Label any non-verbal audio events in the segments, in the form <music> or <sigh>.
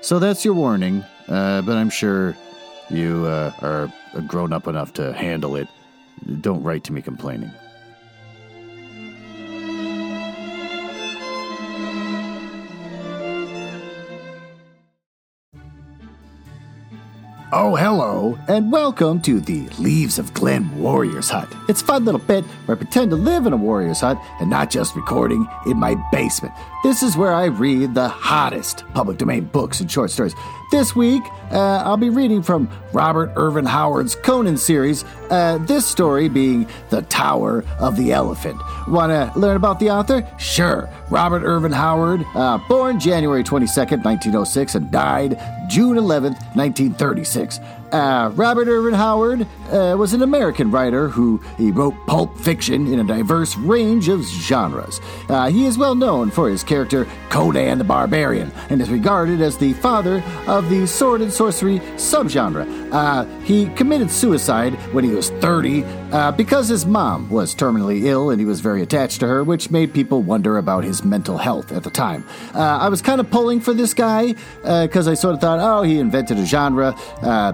So that's your warning, uh, but I'm sure you uh, are grown up enough to handle it. Don't write to me complaining. Oh, hello, and welcome to the Leaves of Glen Warriors Hut. It's a fun little bit where I pretend to live in a Warriors Hut and not just recording in my basement. This is where I read the hottest public domain books and short stories. This week, uh, I'll be reading from Robert Ervin Howard's Conan series, uh, this story being The Tower of the Elephant. Want to learn about the author? Sure. Robert Ervin Howard, uh, born January 22nd, 1906, and died June 11th, 1936. Uh, Robert Ervin Howard uh, was an American writer who he wrote pulp fiction in a diverse range of genres. Uh, he is well known for his character Conan the Barbarian and is regarded as the father of the sword and sorcery subgenre. Uh, he committed suicide when he was 30 uh, because his mom was terminally ill and he was very attached to her, which made people wonder about his mental health at the time. Uh, I was kind of pulling for this guy because I sort of thought, oh, he invented a genre.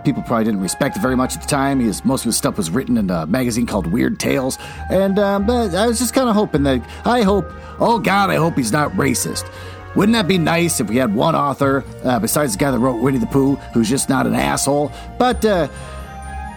people probably didn't respect it very much at the time. His, most of his stuff was written in a magazine called Weird Tales. And um, I was just kind of hoping that, I hope, oh God, I hope he's not racist. Wouldn't that be nice if we had one author, uh, besides the guy that wrote Winnie the Pooh, who's just not an asshole? But uh,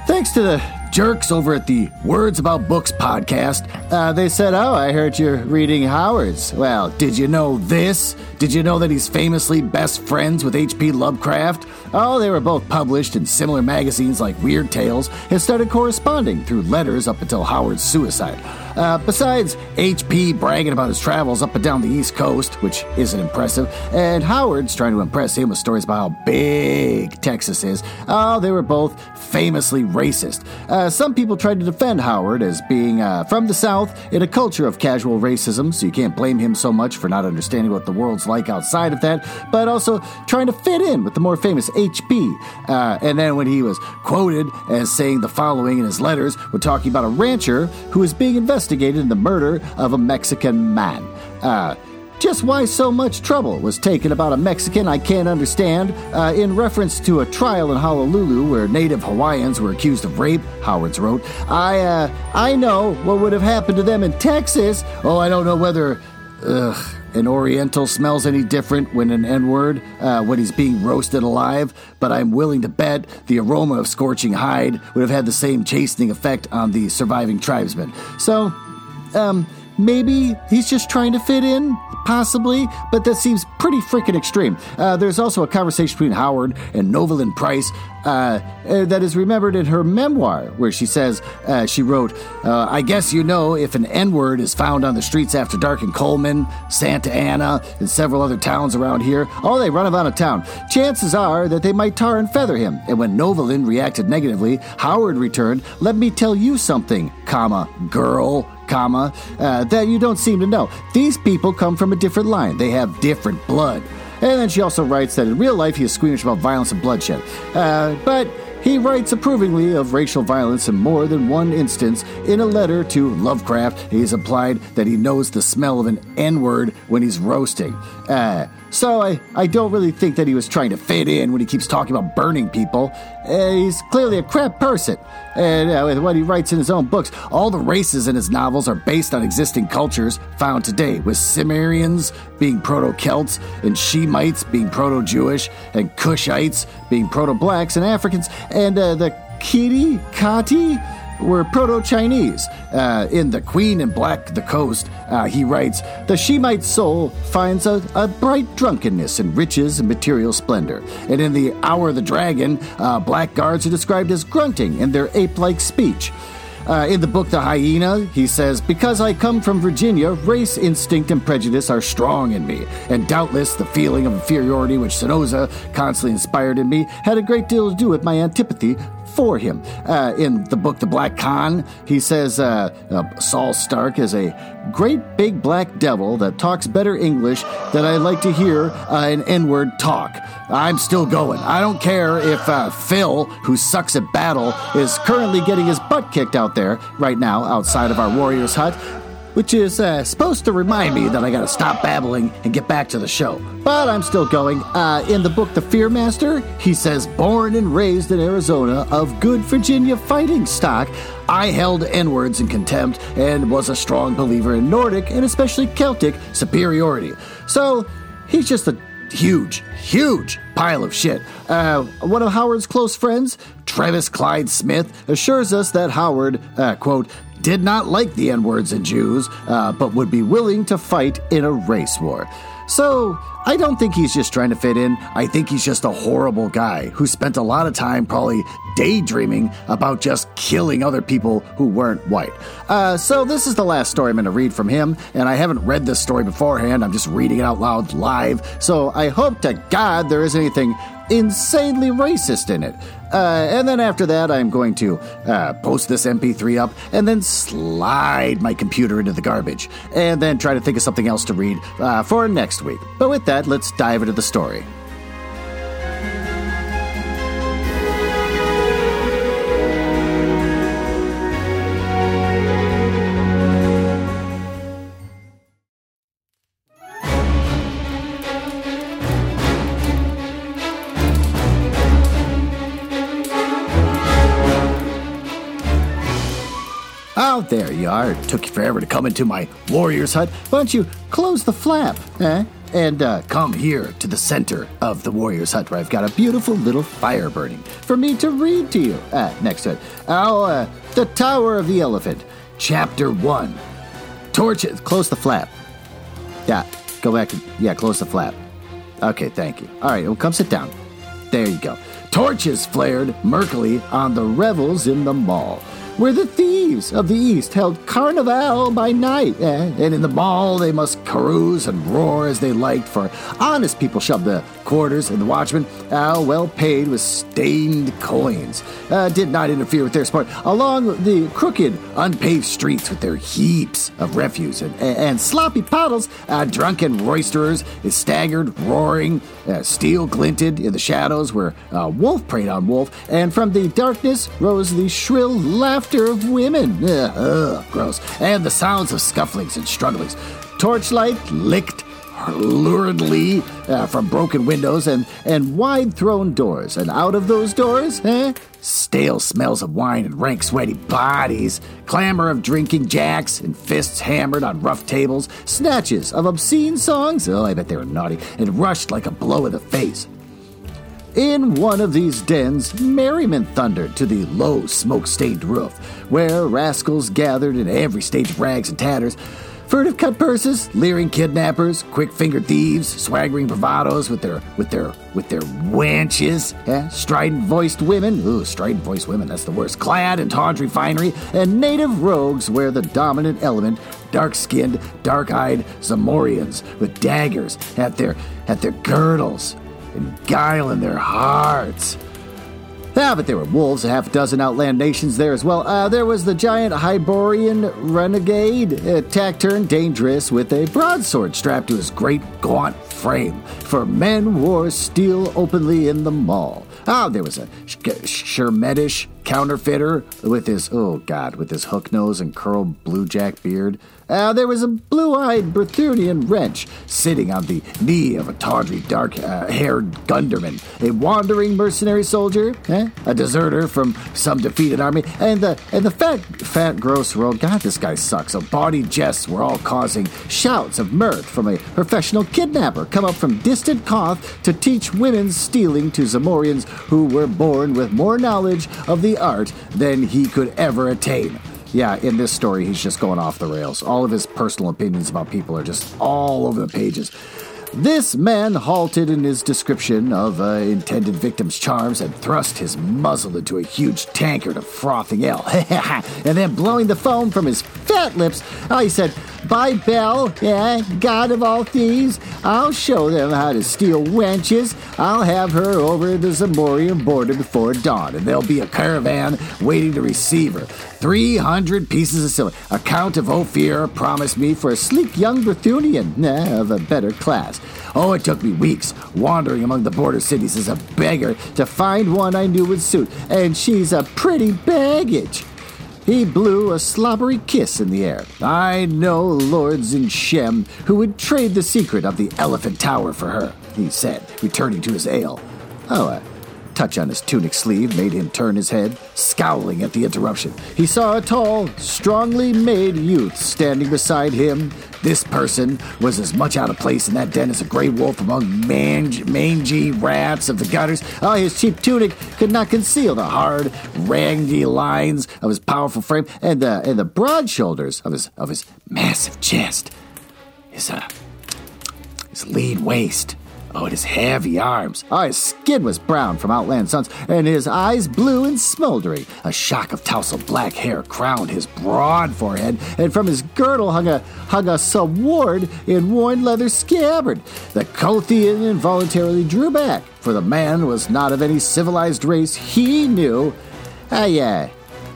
thanks to the jerks over at the Words About Books podcast. Uh, they said, Oh, I heard you're reading Howard's. Well, did you know this? Did you know that he's famously best friends with H.P. Lovecraft? Oh, they were both published in similar magazines like Weird Tales and started corresponding through letters up until Howard's suicide. Uh, besides H.P. bragging about his travels up and down the East Coast, which isn't impressive, and Howard's trying to impress him with stories about how big Texas is, oh, they were both famously racist. Uh, some people tried to defend Howard as being uh, from the South in a culture of casual racism, so you can't blame him so much for not understanding what the world's like outside of that, but also trying to fit in with the more famous H.P. Uh, and then when he was quoted as saying the following in his letters, when talking about a rancher who was being investigated in the murder of a Mexican man. Uh, just why so much trouble was taken about a Mexican I can't understand, uh, in reference to a trial in Honolulu where native Hawaiians were accused of rape, Howard's wrote. I, uh, I know what would have happened to them in Texas. Oh, I don't know whether, ugh, an Oriental smells any different when an N word, uh, when he's being roasted alive, but I'm willing to bet the aroma of scorching hide would have had the same chastening effect on the surviving tribesmen. So, um, maybe he's just trying to fit in, possibly, but that seems pretty freaking extreme. Uh, there's also a conversation between Howard and Novalyne Price uh, uh, that is remembered in her memoir, where she says, uh, she wrote, uh, I guess you know if an N word is found on the streets after dark in Coleman, Santa Anna, and several other towns around here, oh, they run him out of town. Chances are that they might tar and feather him. And when Novalyne reacted negatively, Howard returned, Let me tell you something, comma, girl comma, uh, that you don't seem to know. These people come from a different line. They have different blood. And then she also writes that in real life he is squeamish about violence and bloodshed. Uh, but he writes approvingly of racial violence in more than one instance. In a letter to Lovecraft, he has implied that he knows the smell of an N word when he's roasting. Uh, so I, I don't really think that he was trying to fit in when he keeps talking about burning people. Uh, he's clearly a crap person. And uh, with what he writes in his own books, all the races in his novels are based on existing cultures found today, with Cimmerians being Proto Celts, and Shemites being Proto Jewish, and Cushites being Proto Blacks, and Africans, and uh, the Kiti, Kati, were Proto Chinese. Uh, in The Queen and Black the Coast, uh, he writes The Shemite soul finds a, a, bright drunkenness in riches and material splendor. And in The Hour of the Dragon, uh, black guards are described as grunting in their ape like speech. Uh, in the book The Hyena, he says, Because I come from Virginia, race instinct and prejudice are strong in me, and doubtless the feeling of inferiority which Spinoza constantly inspired in me had a great deal to do with my antipathy for him. Uh, in the book The Black Khan, he says uh, uh, Saul Stark is a great big black devil that talks better English than I like to hear uh, an N word talk. I'm still going. I don't care if uh, Phil, who sucks at battle, is currently getting his butt kicked out there right now outside of our Warriors hut which is uh, supposed to remind me that I gotta stop babbling and get back to the show. But I'm still going. Uh, in the book The Fear Master, he says, born and raised in Arizona of good Virginia fighting stock, I held N words in contempt and was a strong believer in Nordic and especially Celtic superiority. So he's just a huge, huge pile of shit. Uh, one of Howard's close friends, Tevis Clyde Smith, assures us that Howard, uh, quote, did not like the N words and Jews, uh, but would be willing to fight in a race war. So, I don't think he's just trying to fit in. I think he's just a horrible guy who spent a lot of time probably daydreaming about just killing other people who weren't white. Uh, so, this is the last story I'm going to read from him, and I haven't read this story beforehand. I'm just reading it out loud live. So, I hope to God there isn't anything insanely racist in it. Uh, and then after that, I'm going to uh, post this MP3 up and then slide my computer into the garbage. And then try to think of something else to read uh, for next week. But with that, let's dive into the story. Are. It took you forever to come into my warrior's hut. Why don't you close the flap, eh? And uh, come here to the center of the warrior's hut where I've got a beautiful little fire burning for me to read to you. Uh, next to it. Oh, uh, The Tower of the Elephant, Chapter 1. Torches. Close the flap. Yeah, go back. To, yeah, close the flap. Okay, thank you. All right, well, come sit down. There you go. Torches flared murkily on the revels in the Maul where the thieves of the East held carnival by night, eh? and in the Maul they must carouse and roar as they liked, for honest people shoved the quarters, and the watchmen, uh, well paid with stained coins, uh, did not interfere with their sport along the crooked, unpaved streets with their heaps of refuse and, and sloppy puddles. Uh, drunken roisterers staggered, roaring, uh, steel glinted in the shadows where uh, wolf preyed on wolf, and from the darkness rose the shrill laughter of women. <laughs> Gross. And the sounds of scufflings and strugglings. Torchlight licked luridly uh, from broken windows and, and wide thrown doors. And out of those doors, eh? Stale smells of wine and rank, sweaty bodies, clamor of drinking jacks and fists hammered on rough tables, snatches of obscene songs, oh, I bet they were naughty, and rushed like a blow in the face. In one of these dens, merriment thundered to the low, smoke stained roof, where rascals gathered in every stage of rags and tatters Furtive cut purses, leering kidnappers, quick-fingered thieves, swaggering bravados with their with their with their wenches, eh? strident-voiced women, ooh, strident-voiced women, that's the worst, clad in tawdry finery, and native rogues wear the dominant element, dark-skinned, dark-eyed Zamorians with daggers at their at their girdles and guile in their hearts. Ah, but there were wolves, a half dozen outland nations there as well. Uh, there was the giant Hyborian renegade, a taciturn, dangerous, with a broadsword strapped to his great gaunt frame. For men wore steel openly in the Maul. Ah, there was a Shermetish counterfeiter with his, oh god, with his hook nose and curled blue jack beard. Uh, there was a blue eyed Brythunian wrench sitting on the knee of a tawdry, dark uh, haired gunderman, a wandering mercenary soldier, eh? a deserter from some defeated army, and the, and the fat, fat, gross rogue. God, this guy sucks. So, bawdy jests were all causing shouts of mirth from a professional kidnapper come up from distant Koth to teach women stealing to Zamorians who were born with more knowledge of the art than he could ever attain yeah, in this story, he's just going off the rails. All of his personal opinions about people are just all over the pages. This man halted in his description of uh, intended victim's charms and thrust his muzzle into a huge tankard of frothing ale. <laughs> and then blowing the foam from his fat lips, oh, he said, By Bel, yeah, god of all thieves, I'll show them how to steal wenches. I'll have her over the Zamorian border before dawn, and there'll be a caravan waiting to receive her. 300 pieces of silver. A Count of Ophir promised me for a sleek young Brythunian eh, of a better class. Oh, it took me weeks wandering among the border cities as a beggar to find one I knew would suit, and she's a pretty baggage. He blew a slobbery kiss in the air. I know lords in Shem who would trade the secret of the Elephant Tower for her, he said, returning to his ale. Oh, uh, touch on his tunic sleeve made him turn his head, scowling at the interruption. He saw a tall, strongly made youth standing beside him. This person was as much out of place in that den as a gray wolf among mangy rats of the gutters. Oh, his cheap tunic could not conceal the hard, rangy lines of his powerful frame and the and the broad shoulders of his of his massive chest. His uh, his lean waist Oh, his heavy arms. Oh, his skin was brown from outland suns, and his eyes blue and smoldering. A shock of tousled black hair crowned his broad forehead, and from his girdle hung a hung a sword in worn leather scabbard. The Kothian involuntarily drew back, for the man was not of any civilized race he knew. Ah, yeah,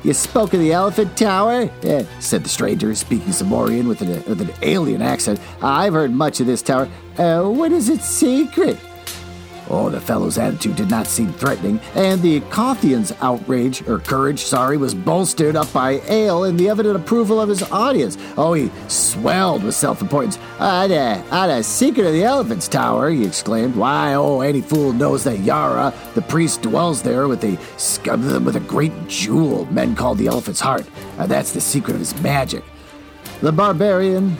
you spoke of the Elephant Tower? Eh, said the stranger, speaking Zamorian with an, with an alien accent. I've heard much of this tower. Uh, what is its secret? Oh, the fellow's attitude did not seem threatening, and the Kothian's outrage, or courage, sorry, was bolstered up by ale and the evident approval of his audience. Oh, he swelled with self importance. I'd, uh, I'd a secret of the Elephant's Tower, he exclaimed. Why, oh, any fool knows that Yara, the priest, dwells there with a, with a great jewel men call the Elephant's Heart. Uh, that's the secret of his magic. The barbarian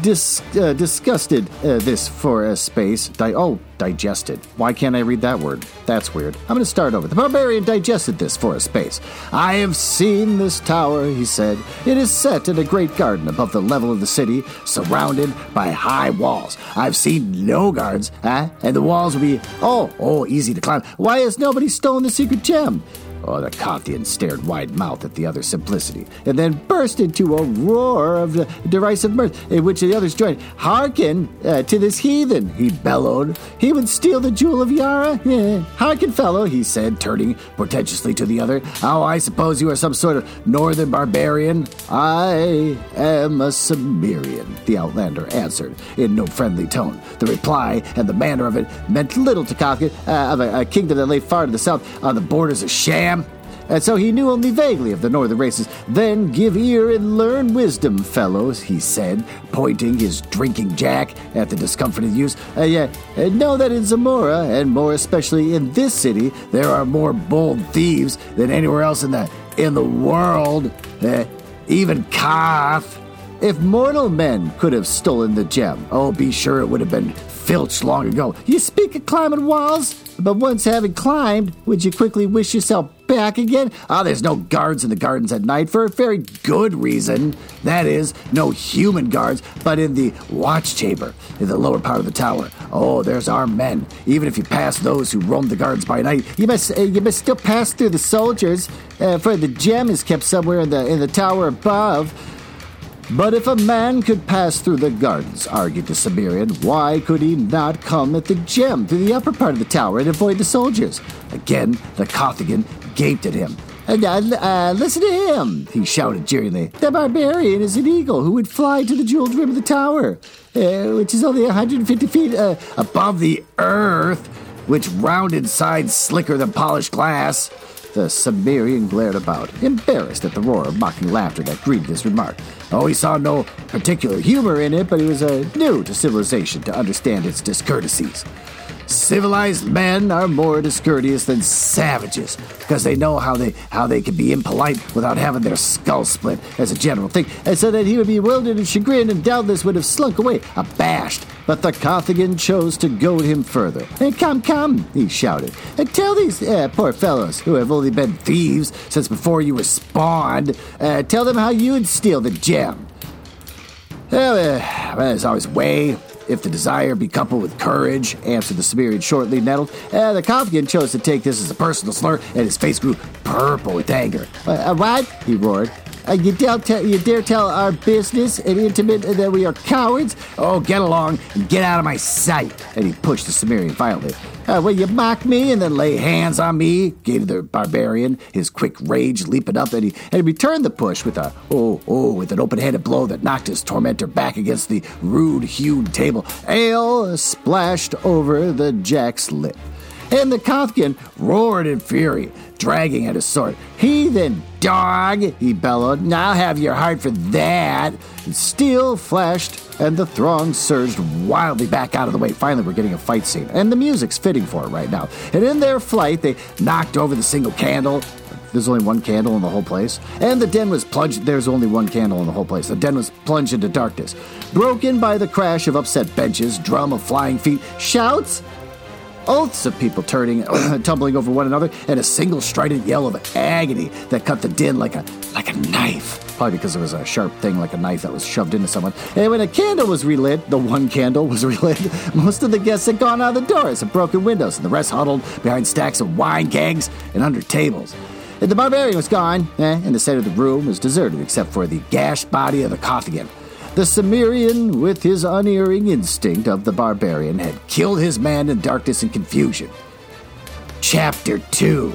dis- uh, disgusted uh, this for a space. Di- oh, digested. Why can't I read that word? That's weird. I'm going to start over. The barbarian digested this for a space. I have seen this tower, he said. It is set in a great garden above the level of the city, surrounded by high walls. I've seen no guards, huh? And the walls will be, oh, oh, easy to climb. Why has nobody stolen the secret gem? Oh, the Kothian stared wide mouthed at the other's simplicity, and then burst into a roar of derisive mirth, in which the others joined. Hearken uh, to this heathen, he bellowed. He would steal the jewel of Yara? Hearken, fellow, he said, turning portentously to the other. Oh, I suppose you are some sort of northern barbarian? I am a Cimmerian, the outlander answered, in no friendly tone. The reply and the manner of it meant little to Kothian, uh, of a, a kingdom that lay far to the south on the borders of Sham and so he knew only vaguely of the northern races. Then give ear and learn wisdom, fellows, he said, pointing his drinking jack at the discomfited youths. Uh, yeah, uh, know that in Zamora, and more especially in this city, there are more bold thieves than anywhere else in the in the world. Uh, even Koth. If mortal men could have stolen the gem, oh, be sure it would have been filched long ago. You speak of climbing walls, but once having climbed, would you quickly wish yourself back again? Ah, oh, there's no guards in the gardens at night for a very good reason. That is, no human guards, but in the watch chamber, in the lower part of the tower. Oh, there's our men. Even if you pass those who roam the gardens by night, you must uh, you must still pass through the soldiers, uh, for the gem is kept somewhere in the in the tower above. But if a man could pass through the gardens, argued the Cimmerian, why could he not come at the gem through the upper part of the tower and avoid the soldiers? Again, the Kothian gaped at him. Uh, uh, listen to him, he shouted jeeringly. The barbarian is an eagle who would fly to the jeweled rim of the tower, uh, which is only 150 feet uh, above the earth, which rounded sides slicker than polished glass. The Cimmerian glared about, embarrassed at the roar of mocking laughter that greeted his remark. Oh, he saw no particular humor in it, but he was uh, new to civilization to understand its discourtesies. Civilized men are more discourteous than savages because they know how they how they can be impolite without having their skull split as a general thing, and so that he would be bewildered and chagrined and doubtless would have slunk away abashed. But the Kothian chose to goad him further. Hey, come, come, he shouted, and tell these uh, poor fellows who have only been thieves since before you were spawned, uh, tell them how you'd steal the gem. Well, uh, there's always way, if the desire be coupled with courage, answered the Cimmerian shortly nettled. Uh, the Kothian chose to take this as a personal slur, and his face grew purple with anger. Uh, what? he roared. Uh, you, dare tell, you dare tell our business and intimate that we are cowards? Oh, get along and get out of my sight. And he pushed the Cimmerian violently. Uh, will you mock me and then lay hands on me? gave the barbarian, his quick rage leaping up, and he, and he returned the push with a, oh, oh, with an open-handed blow that knocked his tormentor back against the rude-hewn table. Ale splashed over the jack's lip. And the Kothian roared in fury, dragging at his sword. Heathen dog, he bellowed. Now have your heart for that. Steel flashed, and the throng surged wildly back out of the way. Finally, we're getting a fight scene, and the music's fitting for it right now. And in their flight, they knocked over the single candle. There's only one candle in the whole place. And the den was plunged. There's only one candle in the whole place. The den was plunged into darkness, broken by the crash of upset benches, drum of flying feet, shouts, oaths of people turning, <clears throat> tumbling over one another, and a single strident yell of agony that cut the din like a like a knife. Probably because it was a sharp thing like a knife that was shoved into someone. And when a candle was relit, the one candle was <laughs> relit, most of the guests had gone out of the doors and broken windows, and the rest huddled behind stacks of wine kegs and under tables. And the barbarian was gone, eh, and the center of the room was deserted except for the gashed body of the Kothian. The Cimmerian, with his unerring instinct of the barbarian, had killed his man in darkness and confusion. Chapter 2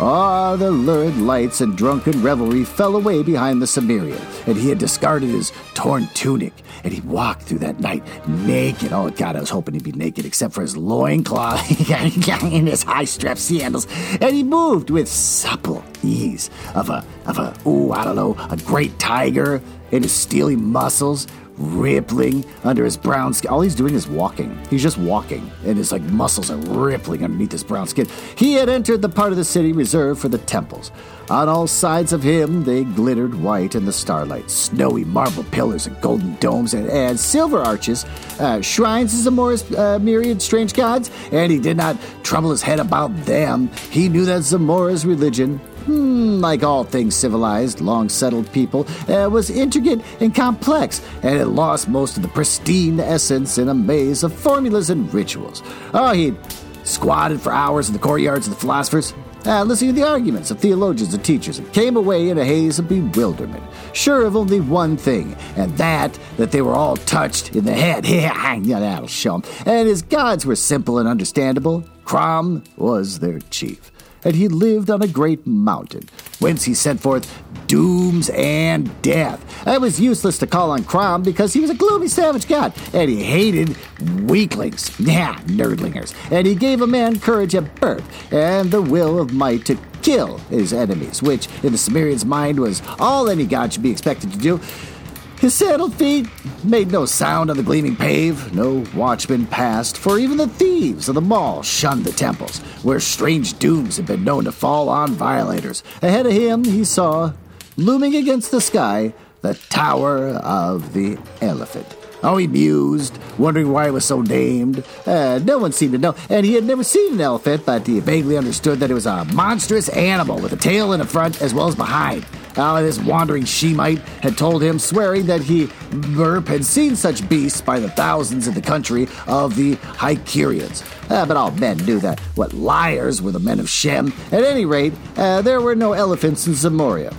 Ah, the lurid lights and drunken revelry fell away behind the Cimmerian, and he had discarded his torn tunic, and he walked through that night naked. Oh, God, I was hoping he'd be naked except for his loincloth <laughs> and his high strapped sandals, and he moved with supple ease of a, of a, ooh, I don't know, a great tiger and his steely muscles rippling under his brown skin. All he's doing is walking. He's just walking, and his like muscles are rippling underneath his brown skin. He had entered the part of the city reserved for the temples. On all sides of him, they glittered white in the starlight. Snowy marble pillars and golden domes and, and silver arches, uh, shrines of Zamora's uh, myriad strange gods, and he did not trouble his head about them. He knew that Zamora's religion hmm, like all things civilized, long settled people, uh, was intricate and complex, and lost most of the pristine essence in a maze of formulas and rituals. Oh, he'd squatted for hours in the courtyards of the philosophers, uh, listening to the arguments of theologians and teachers, and came away in a haze of bewilderment, sure of only one thing, and that, that they were all touched in the head. <laughs> yeah, that'll show 'em. And his gods were simple and understandable. Crom was their chief and he lived on a great mountain, whence he sent forth dooms and death. It was useless to call on Crom because he was a gloomy savage god, and he hated weaklings, <laughs> yeah, nerdlingers, and he gave a man courage at birth and the will of might to kill his enemies, which in the Cimmerian's mind was all any god should be expected to do. His saddled feet made no sound on the gleaming pave, no watchman passed, for even the thieves of the Maul shunned the temples, where strange dooms had been known to fall on violators. Ahead of him, he saw, looming against the sky, the Tower of the Elephant. Oh, he mused, wondering why it was so named. Uh, no one seemed to know, and he had never seen an elephant, but he vaguely understood that it was a monstrous animal with a tail in the front as well as behind. Uh, this wandering Shemite had told him, swearing that he, Burp, had seen such beasts by the thousands in the country of the Hycurians. Uh, but all men knew that what liars were the men of Shem. At any rate, uh, there were no elephants in Zamoria.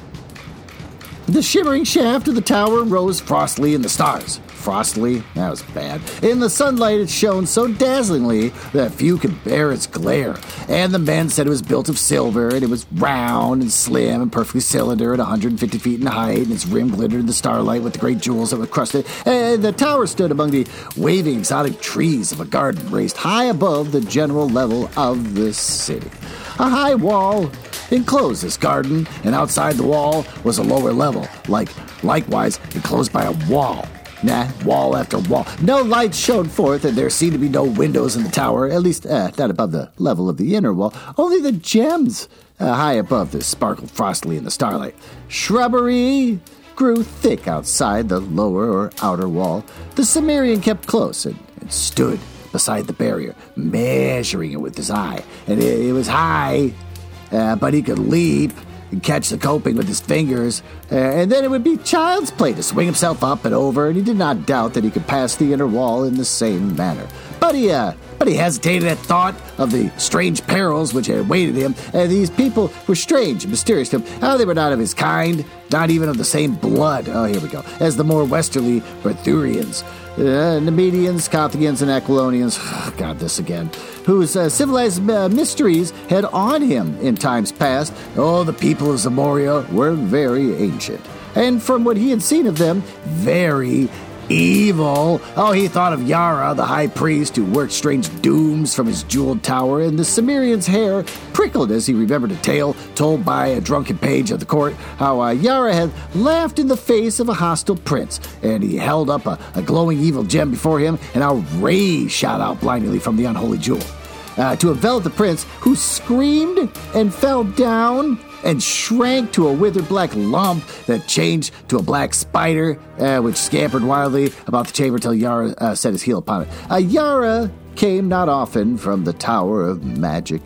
The shimmering shaft of the tower rose frostily in the stars frostily. That was bad. In the sunlight, it shone so dazzlingly that few could bear its glare. And the men said it was built of silver, and it was round and slim and perfectly cylinder at 150 feet in height, and its rim glittered in the starlight with the great jewels that were crusted. And the tower stood among the waving exotic trees of a garden raised high above the general level of the city. A high wall enclosed this garden, and outside the wall was a lower level, like likewise enclosed by a wall. Nah, wall after wall. No lights shone forth, and there seemed to be no windows in the tower, at least uh, not above the level of the inner wall. Only the gems uh, high above this sparkled frostily in the starlight. Shrubbery grew thick outside the lower or outer wall. The Cimmerian kept close and, and stood beside the barrier, measuring it with his eye. And it, it was high, uh, but he could leap and catch the coping with his fingers, uh, and then it would be child's play to swing himself up and over, and he did not doubt that he could pass the inner wall in the same manner. But he, uh, but he hesitated at thought of the strange perils which had awaited him. And these people were strange and mysterious to him. Oh, they were not of his kind, not even of the same blood. Oh, here we go. As the more westerly Arthurians. Uh, Nemedians, Carthaginians, and Aquilonians, <sighs> God, this again, whose uh, civilized uh, mysteries had awed him in times past. Oh, the people of Zamoria were very ancient. And from what he had seen of them, very evil. Oh, he thought of Yara, the high priest who worked strange dooms from his jeweled tower, and the Cimmerian's hair prickled as he remembered a tale told by a drunken page of the court how uh, Yara had laughed in the face of a hostile prince, and he held up a, a glowing evil gem before him, and how rays shot out blindingly from the unholy jewel. Uh, to envelop the prince, who screamed and fell down and shrank to a withered black lump that changed to a black spider, uh, which scampered wildly about the chamber till Yara uh, set his heel upon it. Uh, Yara came not often from the Tower of Magic,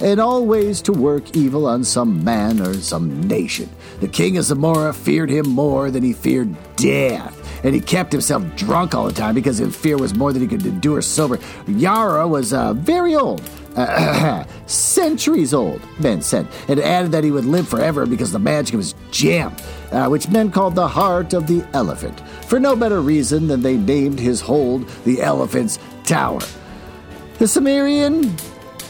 and always to work evil on some man or some nation. The king of Zamora feared him more than he feared death and he kept himself drunk all the time because his fear was more than he could endure sober. Yara was uh, very old. Uh, <clears throat> centuries old, men said, and added that he would live forever because the magic of his gem, uh, which men called the heart of the elephant, for no better reason than they named his hold the elephant's tower. The Cimmerian,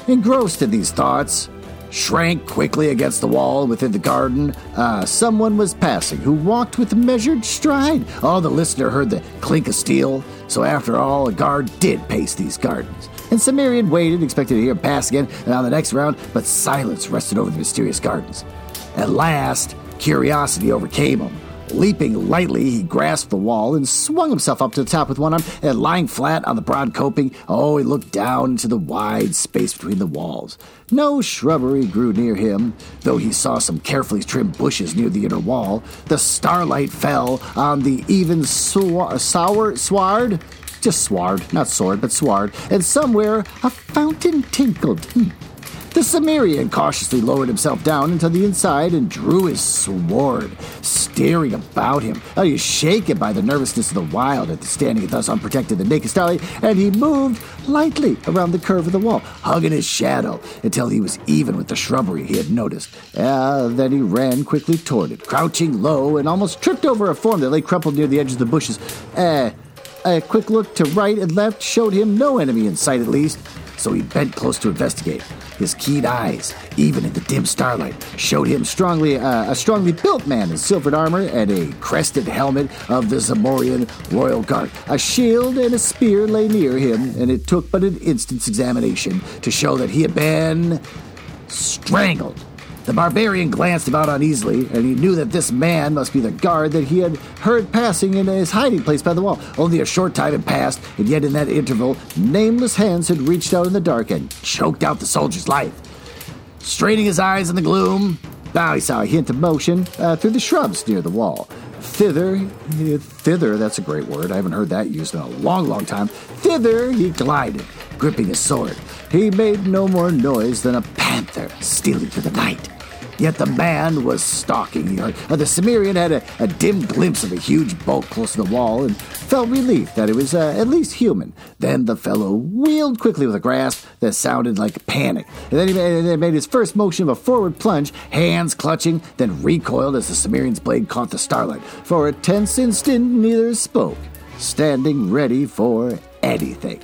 engrossed in these thoughts, shrank quickly against the wall within the garden. Uh, someone was passing who walked with measured stride. Oh, the listener heard the clink of steel. So, after all, a guard did pace these gardens. And Cimmerian waited, expecting to hear him pass again and on the next round, but silence rested over the mysterious gardens. At last, curiosity overcame him. Leaping lightly, he grasped the wall and swung himself up to the top with one arm, and lying flat on the broad coping, oh, he looked down into the wide space between the walls. No shrubbery grew near him, though he saw some carefully trimmed bushes near the inner wall. The starlight fell on the even sour sward, just sward, not sword, but sward, and somewhere a fountain tinkled. Hmm. The Cimmerian cautiously lowered himself down into the inside and drew his sword, staring about him. He was shaken by the nervousness of the wild at the standing thus unprotected the naked starlight, and he moved lightly around the curve of the wall, hugging his shadow until he was even with the shrubbery he had noticed. Uh, then he ran quickly toward it, crouching low and almost tripped over a form that lay crumpled near the edge of the bushes. Uh, a quick look to right and left showed him no enemy in sight, at least so he bent close to investigate. His keen eyes, even in the dim starlight, showed him strongly uh, a strongly built man in silvered armor and a crested helmet of the Zamorian royal guard. A shield and a spear lay near him, and it took but an instant's examination to show that he had been strangled the barbarian glanced about uneasily, and he knew that this man must be the guard that he had heard passing in his hiding place by the wall. Only a short time had passed, and yet in that interval, nameless hands had reached out in the dark and choked out the soldier's life. Straining his eyes in the gloom, now he saw a hint of motion uh, through the shrubs near the wall. Thither, thither, that's a great word. I haven't heard that used in a long, long time. Thither he glided, gripping his sword. He made no more noise than a panther stealing through the night. Yet the man was stalking. Uh, the Cimmerian had a, a, dim glimpse of a huge bulk close to the wall and felt relief that it was uh, at least human. Then the fellow wheeled quickly with a grasp that sounded like panic. And then he made, made his first motion of a forward plunge, hands clutching, then recoiled as the Cimmerian's blade caught the starlight. For a tense instant, neither spoke, standing ready for anything.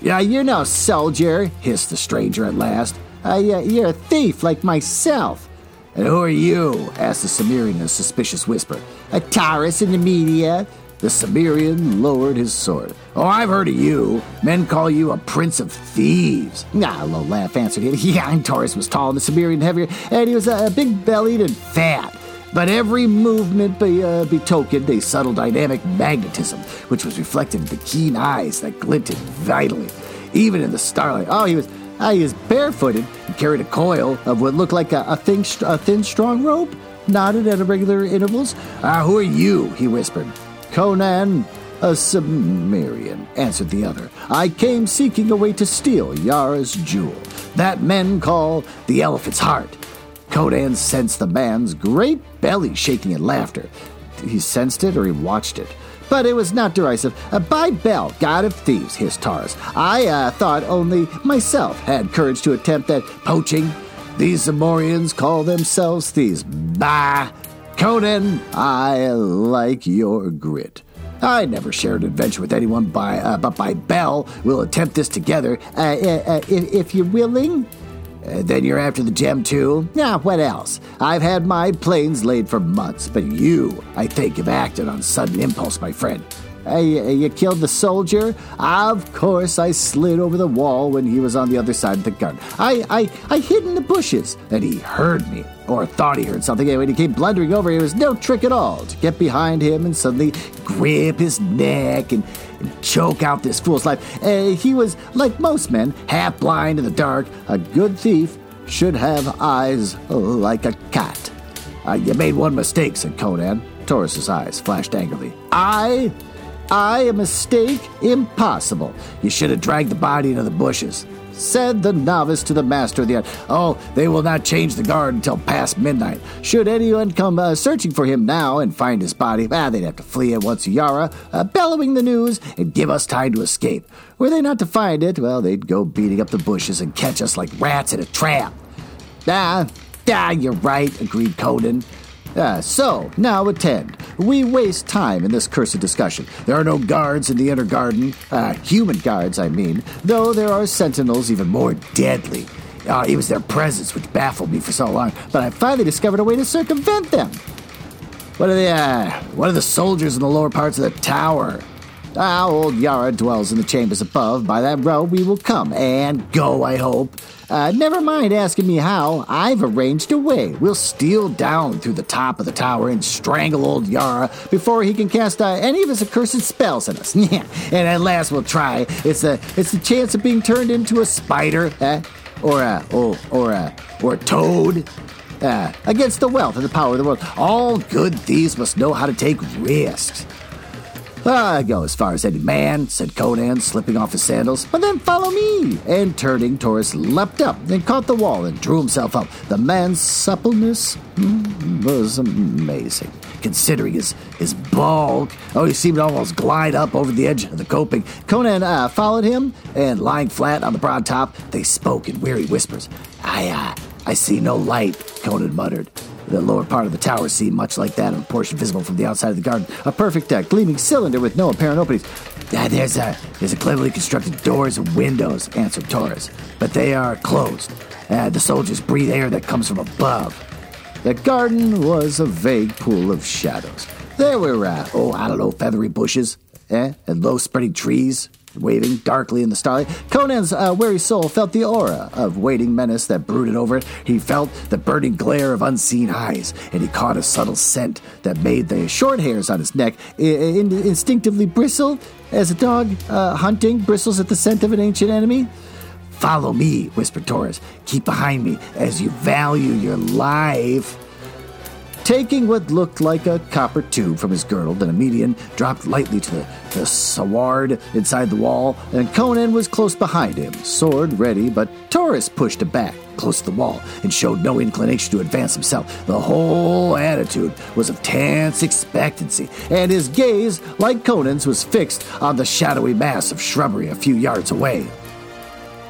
Yeah, you're no soldier, hissed the stranger at last. Uh, you're a thief like myself. And who are you? asked the Cimmerian in a suspicious whisper. A Taurus in Nemedia. The Cimmerian lowered his sword. Oh, I've heard of you. Men call you a prince of thieves. Ah, a low laugh answered him. <laughs> Yeah, Taurus was tall and the Cimmerian heavier, and he was uh, big bellied and fat. But every movement be, uh, betokened a subtle dynamic magnetism, which was reflected in the keen eyes that glinted vitally, even in the starlight. Oh, he was I was barefooted and carried a coil of what looked like a, a, thin, a thin, strong rope, knotted at irregular intervals. Ah, who are you? he whispered. Conan, a Cimmerian, answered the other. I came seeking a way to steal Yara's jewel. That men call the elephant's heart. Conan sensed the man's great belly shaking in laughter. He sensed it or he watched it. But it was not derisive. Uh, by Bel, god of thieves, hissed Taurus. I uh, thought only myself had courage to attempt that poaching. These Zamorians call themselves thieves. Bah! Conan, I like your grit. I never shared an adventure with anyone, by, uh, but by Bel, we'll attempt this together. Uh, uh, uh if, if, you're willing, uh, then you're after the gem too? Yeah, what else? I've had my plans laid for months, but you, I think, have acted on sudden impulse, my friend. Uh, you killed the soldier? Of course, I slid over the wall when he was on the other side of the gun. I, I, I hid in the bushes, and he heard me, or thought he heard something. And when he came blundering over, it was no trick at all to get behind him and suddenly grip his neck and, and choke out this fool's life. Uh, he was, like most men, half blind in the dark. A good thief should have eyes like a cat. Uh, you made one mistake, said Conan. Taurus's eyes flashed angrily. I I, a mistake? Impossible. You should have dragged the body into the bushes. Said the novice to the master of the art. Oh, they will not change the guard until past midnight. Should anyone come uh, searching for him now and find his body, ah, they'd have to flee at once Yara, uh, bellowing the news and give us time to escape. Were they not to find it, well, they'd go beating up the bushes and catch us like rats in a trap. Ah, ah, you're right, agreed Conan. Uh, so, now attend. We waste time in this cursed discussion. There are no guards in the inner garden, uh, human guards, I mean, though there are sentinels even more deadly. Uh, it was their presence which baffled me for so long, but I finally discovered a way to circumvent them. What are the, uh, what are the soldiers in the lower parts of the tower? Ah, old Yara dwells in the chambers above. By that road we will come and go, I hope. Uh, never mind asking me how. I've arranged a way. We'll steal down through the top of the tower and strangle old Yara before he can cast uh, any of his accursed spells on us. <laughs> and at last we'll try. It's the it's the chance of being turned into a spider, eh? or a or or a or a toad. Uh, against the wealth and the power of the world. All good thieves must know how to take risks. I go as far as any man, said Conan, slipping off his sandals. But then follow me. And turning, Taurus leapt up and caught the wall and drew himself up. The man's suppleness hmm, was amazing. Considering his, his bulk, oh, he seemed to almost glide up over the edge of the coping. Conan uh, followed him, and lying flat on the broad top, they spoke in weary whispers. I, uh, I see no light, Conan muttered. The lower part of the tower seemed much like that of a portion visible from the outside of the garden. A perfect uh, gleaming cylinder with no apparent openings. Uh, there's a there's a cleverly constructed doors and windows, answered Taurus, but they are closed. Uh, the soldiers breathe air that comes from above. The garden was a vague pool of shadows. There were, uh, oh, I don't know, feathery bushes, eh, and low spreading trees, Waving darkly in the starlight, Conan's uh, weary soul felt the aura of waiting menace that brooded over it. He felt the burning glare of unseen eyes, and he caught a subtle scent that made the short hairs on his neck in- instinctively bristle as a dog uh, hunting bristles at the scent of an ancient enemy. Follow me, whispered Taurus. Keep behind me as you value your life. Taking what looked like a copper tube from his girdle, the Nemedian dropped lightly to the, the sward inside the wall, and Conan was close behind him, sword ready, but Taurus pushed him back close to the wall and showed no inclination to advance himself. The whole attitude was of tense expectancy, and his gaze, like Conan's, was fixed on the shadowy mass of shrubbery a few yards away.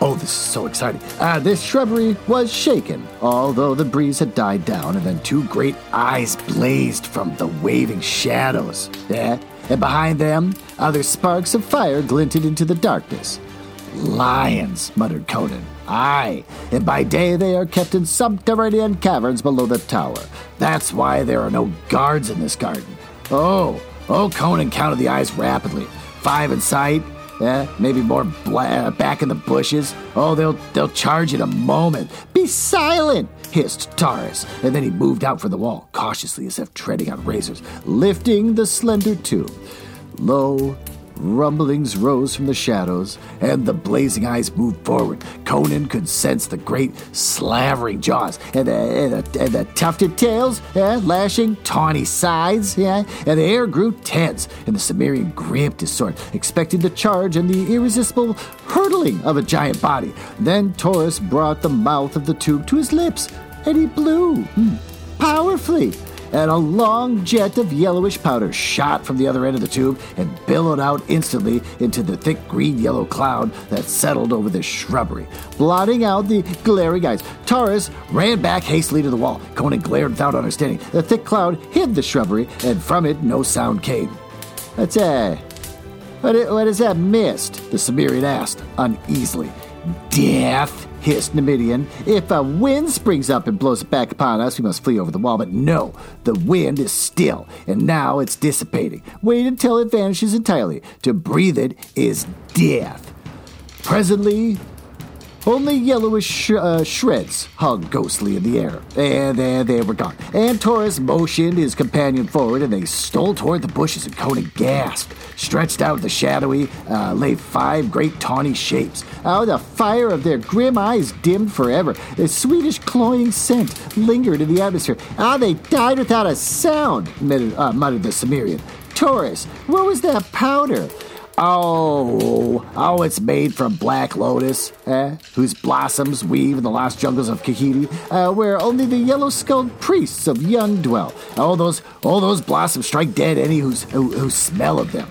Oh, this is so exciting. Uh, this shrubbery was shaken, although the breeze had died down, and then two great eyes blazed from the waving shadows. And behind them, other sparks of fire glinted into the darkness. Lions, muttered Conan. Aye, and by day they are kept in subterranean caverns below the tower. That's why there are no guards in this garden. Oh, oh, Conan counted the eyes rapidly. Five in sight, yeah, maybe more bla- uh, back in the bushes. Oh, they'll they'll charge in a moment. Be silent, hissed Taurus, and then he moved out for the wall, cautiously as if treading on razors, lifting the slender tube. Low, Rumblings rose from the shadows, and the blazing eyes moved forward. Conan could sense the great slavering jaws and the, and the, and the tufted tails, yeah, lashing tawny sides, yeah, and the air grew tense, and the Cimmerian gripped his sword, expecting the charge and the irresistible hurtling of a giant body. Then Taurus brought the mouth of the tube to his lips, and he blew hmm, powerfully and a long jet of yellowish powder shot from the other end of the tube and billowed out instantly into the thick green yellow cloud that settled over the shrubbery, blotting out the glaring eyes. Taurus ran back hastily to the wall. Conan glared without understanding. The thick cloud hid the shrubbery, and from it no sound came. That's uh what, what is that mist? The Cimmerian asked uneasily. Death, hissed Nemedian. If a wind springs up and blows it back upon us, we must flee over the wall. But no, the wind is still, and now it's dissipating. Wait until it vanishes entirely. To breathe it is death. Presently, only yellowish sh- uh, shreds hung ghostly in the air, and there they were gone. And Taurus motioned his companion forward, and they stole toward the bushes, and Conan gasped. Stretched out the shadowy uh, lay five great tawny shapes. Oh, the fire of their grim eyes dimmed forever. A sweetish cloying scent lingered in the atmosphere. Ah, they died without a sound, muttered, uh, muttered the Cimmerian. Taurus, what was that powder? Oh, oh, it's made from black lotus, eh, whose blossoms weave in the lost jungles of Khitai, uh, where only the yellow-skulled priests of Yun dwell. All those, all those blossoms strike dead any who's, who, who smell of them.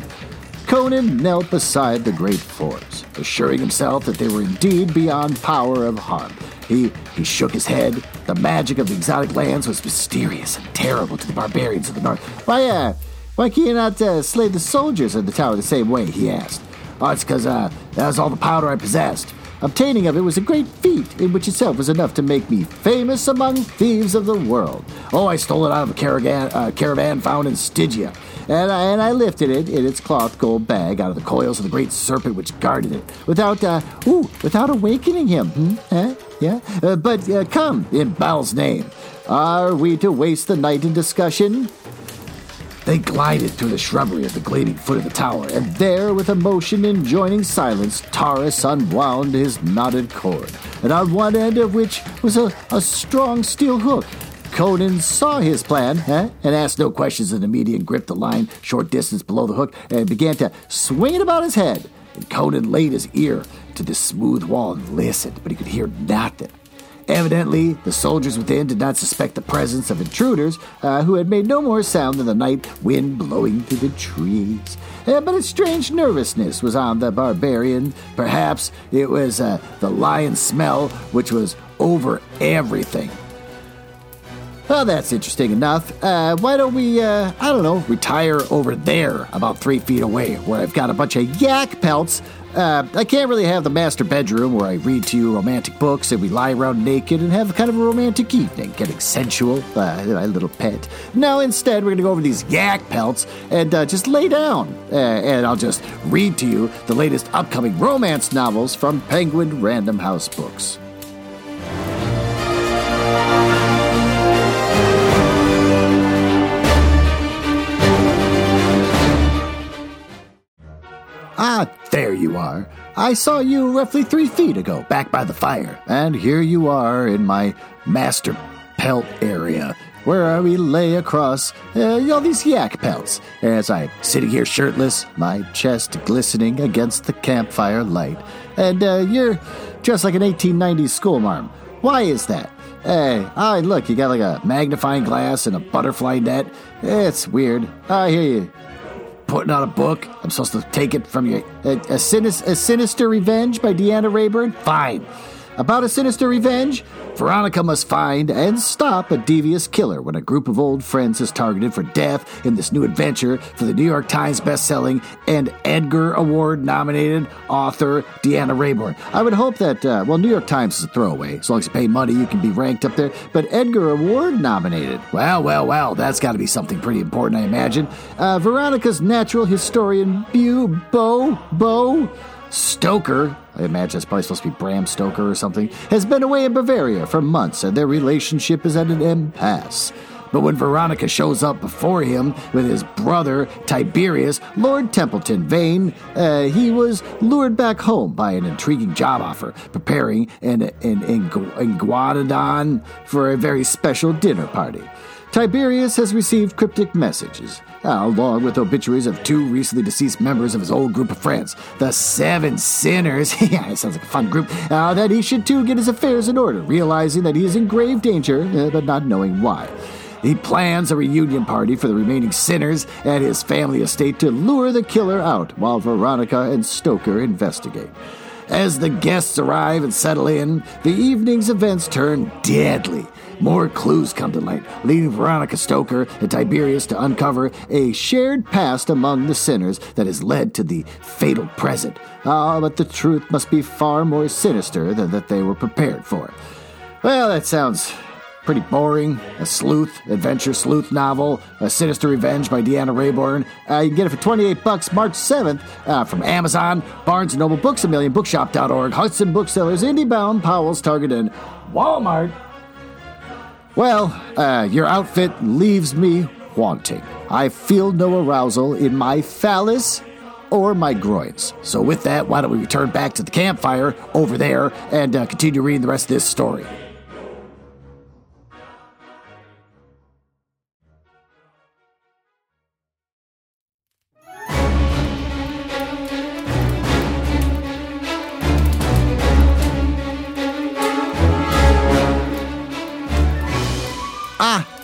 Conan knelt beside the great forms, assuring himself that they were indeed beyond power of harm. He, he shook his head. The magic of the exotic lands was mysterious and terrible to the barbarians of the north. Why, uh, why can you not uh, slay the soldiers of the tower the same way? He asked. Oh, it's because uh, that was all the powder I possessed. Obtaining of it was a great feat, in which itself was enough to make me famous among thieves of the world. Oh, I stole it out of a caravan, uh, caravan found in Stygia, and I, and I lifted it in its cloth gold bag out of the coils of the great serpent which guarded it, without, uh, ooh, without awakening him. Hmm? Yeah? Uh, but uh, come, in Bel's name. Are we to waste the night in discussion? They glided through the shrubbery at the gleaming foot of the tower, and there, with a motion enjoining silence, Taurus unwound his knotted cord, and on one end of which was a, a strong steel hook. Conan saw his plan eh, and asked no questions and immediately gripped the line short distance below the hook and began to swing it about his head. And Conan laid his ear to the smooth wall and listened, but he could hear nothing. Evidently, the soldiers within did not suspect the presence of intruders uh, who had made no more sound than the night wind blowing through the trees. Uh, but a strange nervousness was on the barbarian. Perhaps it was uh, the lion smell which was over everything. Well, that's interesting enough. Uh, why don't we, uh, I don't know, retire over there about three feet away where I've got a bunch of yak pelts uh, I can't really have the master bedroom where I read to you romantic books and we lie around naked and have kind of a romantic evening, getting sensual, uh, my little pet. No, instead, we're going to go over these yak pelts and uh, just lay down. Uh, and I'll just read to you the latest upcoming romance novels from Penguin Random House Books. Ah, there you are. I saw you roughly three feet ago, back by the fire, and here you are in my master pelt area, where we lay across uh, all these yak pelts, as I'm sitting here shirtless, my chest glistening against the campfire light. And uh, you're dressed like an 1890s schoolmarm. Why is that? Hey, oh, look, you got like a magnifying glass and a butterfly net. It's weird. I hear you putting out a book. I'm supposed to take it from you. A, a, a Sinister Revenge by Deanna Raybourn? Fine. About a sinister revenge, Veronica must find and stop a devious killer when a group of old friends is targeted for death in this new adventure for the New York Times best-selling and Edgar Award nominated author Deanna Raybourn. I would hope that, uh, well, New York Times is a throwaway. As long as you pay money, you can be ranked up there. But Edgar Award nominated. Well, well, well, that's got to be something pretty important, I imagine. Uh, Veronica's natural historian, Bo Bo Stoker, I imagine it's probably supposed to be Bram Stoker or something, has been away in Bavaria for months and their relationship is at an impasse. But when Veronica shows up before him with his brother, Tiberius, Lord Templeton Vane, uh, he was lured back home by an intriguing job offer, preparing an, an, an, an Guadadon for a very special dinner party. Tiberius has received cryptic messages, along with obituaries of two recently deceased members of his old group of friends, the Seven Sinners. <laughs> yeah, it sounds like a fun group. Uh, that he should too get his affairs in order, realizing that he is in grave danger, uh, but not knowing why. He plans a reunion party for the remaining sinners at his family estate to lure the killer out while Veronica and Stoker investigate. As the guests arrive and settle in, the evening's events turn deadly. More clues come to light, leading Veronica Stoker and Tiberius to uncover a shared past among the sinners that has led to the fatal present. Ah, but the truth must be far more sinister than that they were prepared for. Well, that sounds pretty boring. A sleuth, adventure sleuth novel, A Sinister Revenge by Deanna Raybourn. Uh, you can get it for 28 bucks March 7th uh, from Amazon, Barnes & Noble Books, A Million Bookshop.org, Hudson Booksellers, IndieBound, Powell's, Target, and Walmart. Well, uh, your outfit leaves me wanting. I feel no arousal in my phallus or my groins. So, with that, why don't we return back to the campfire over there and uh, continue reading the rest of this story?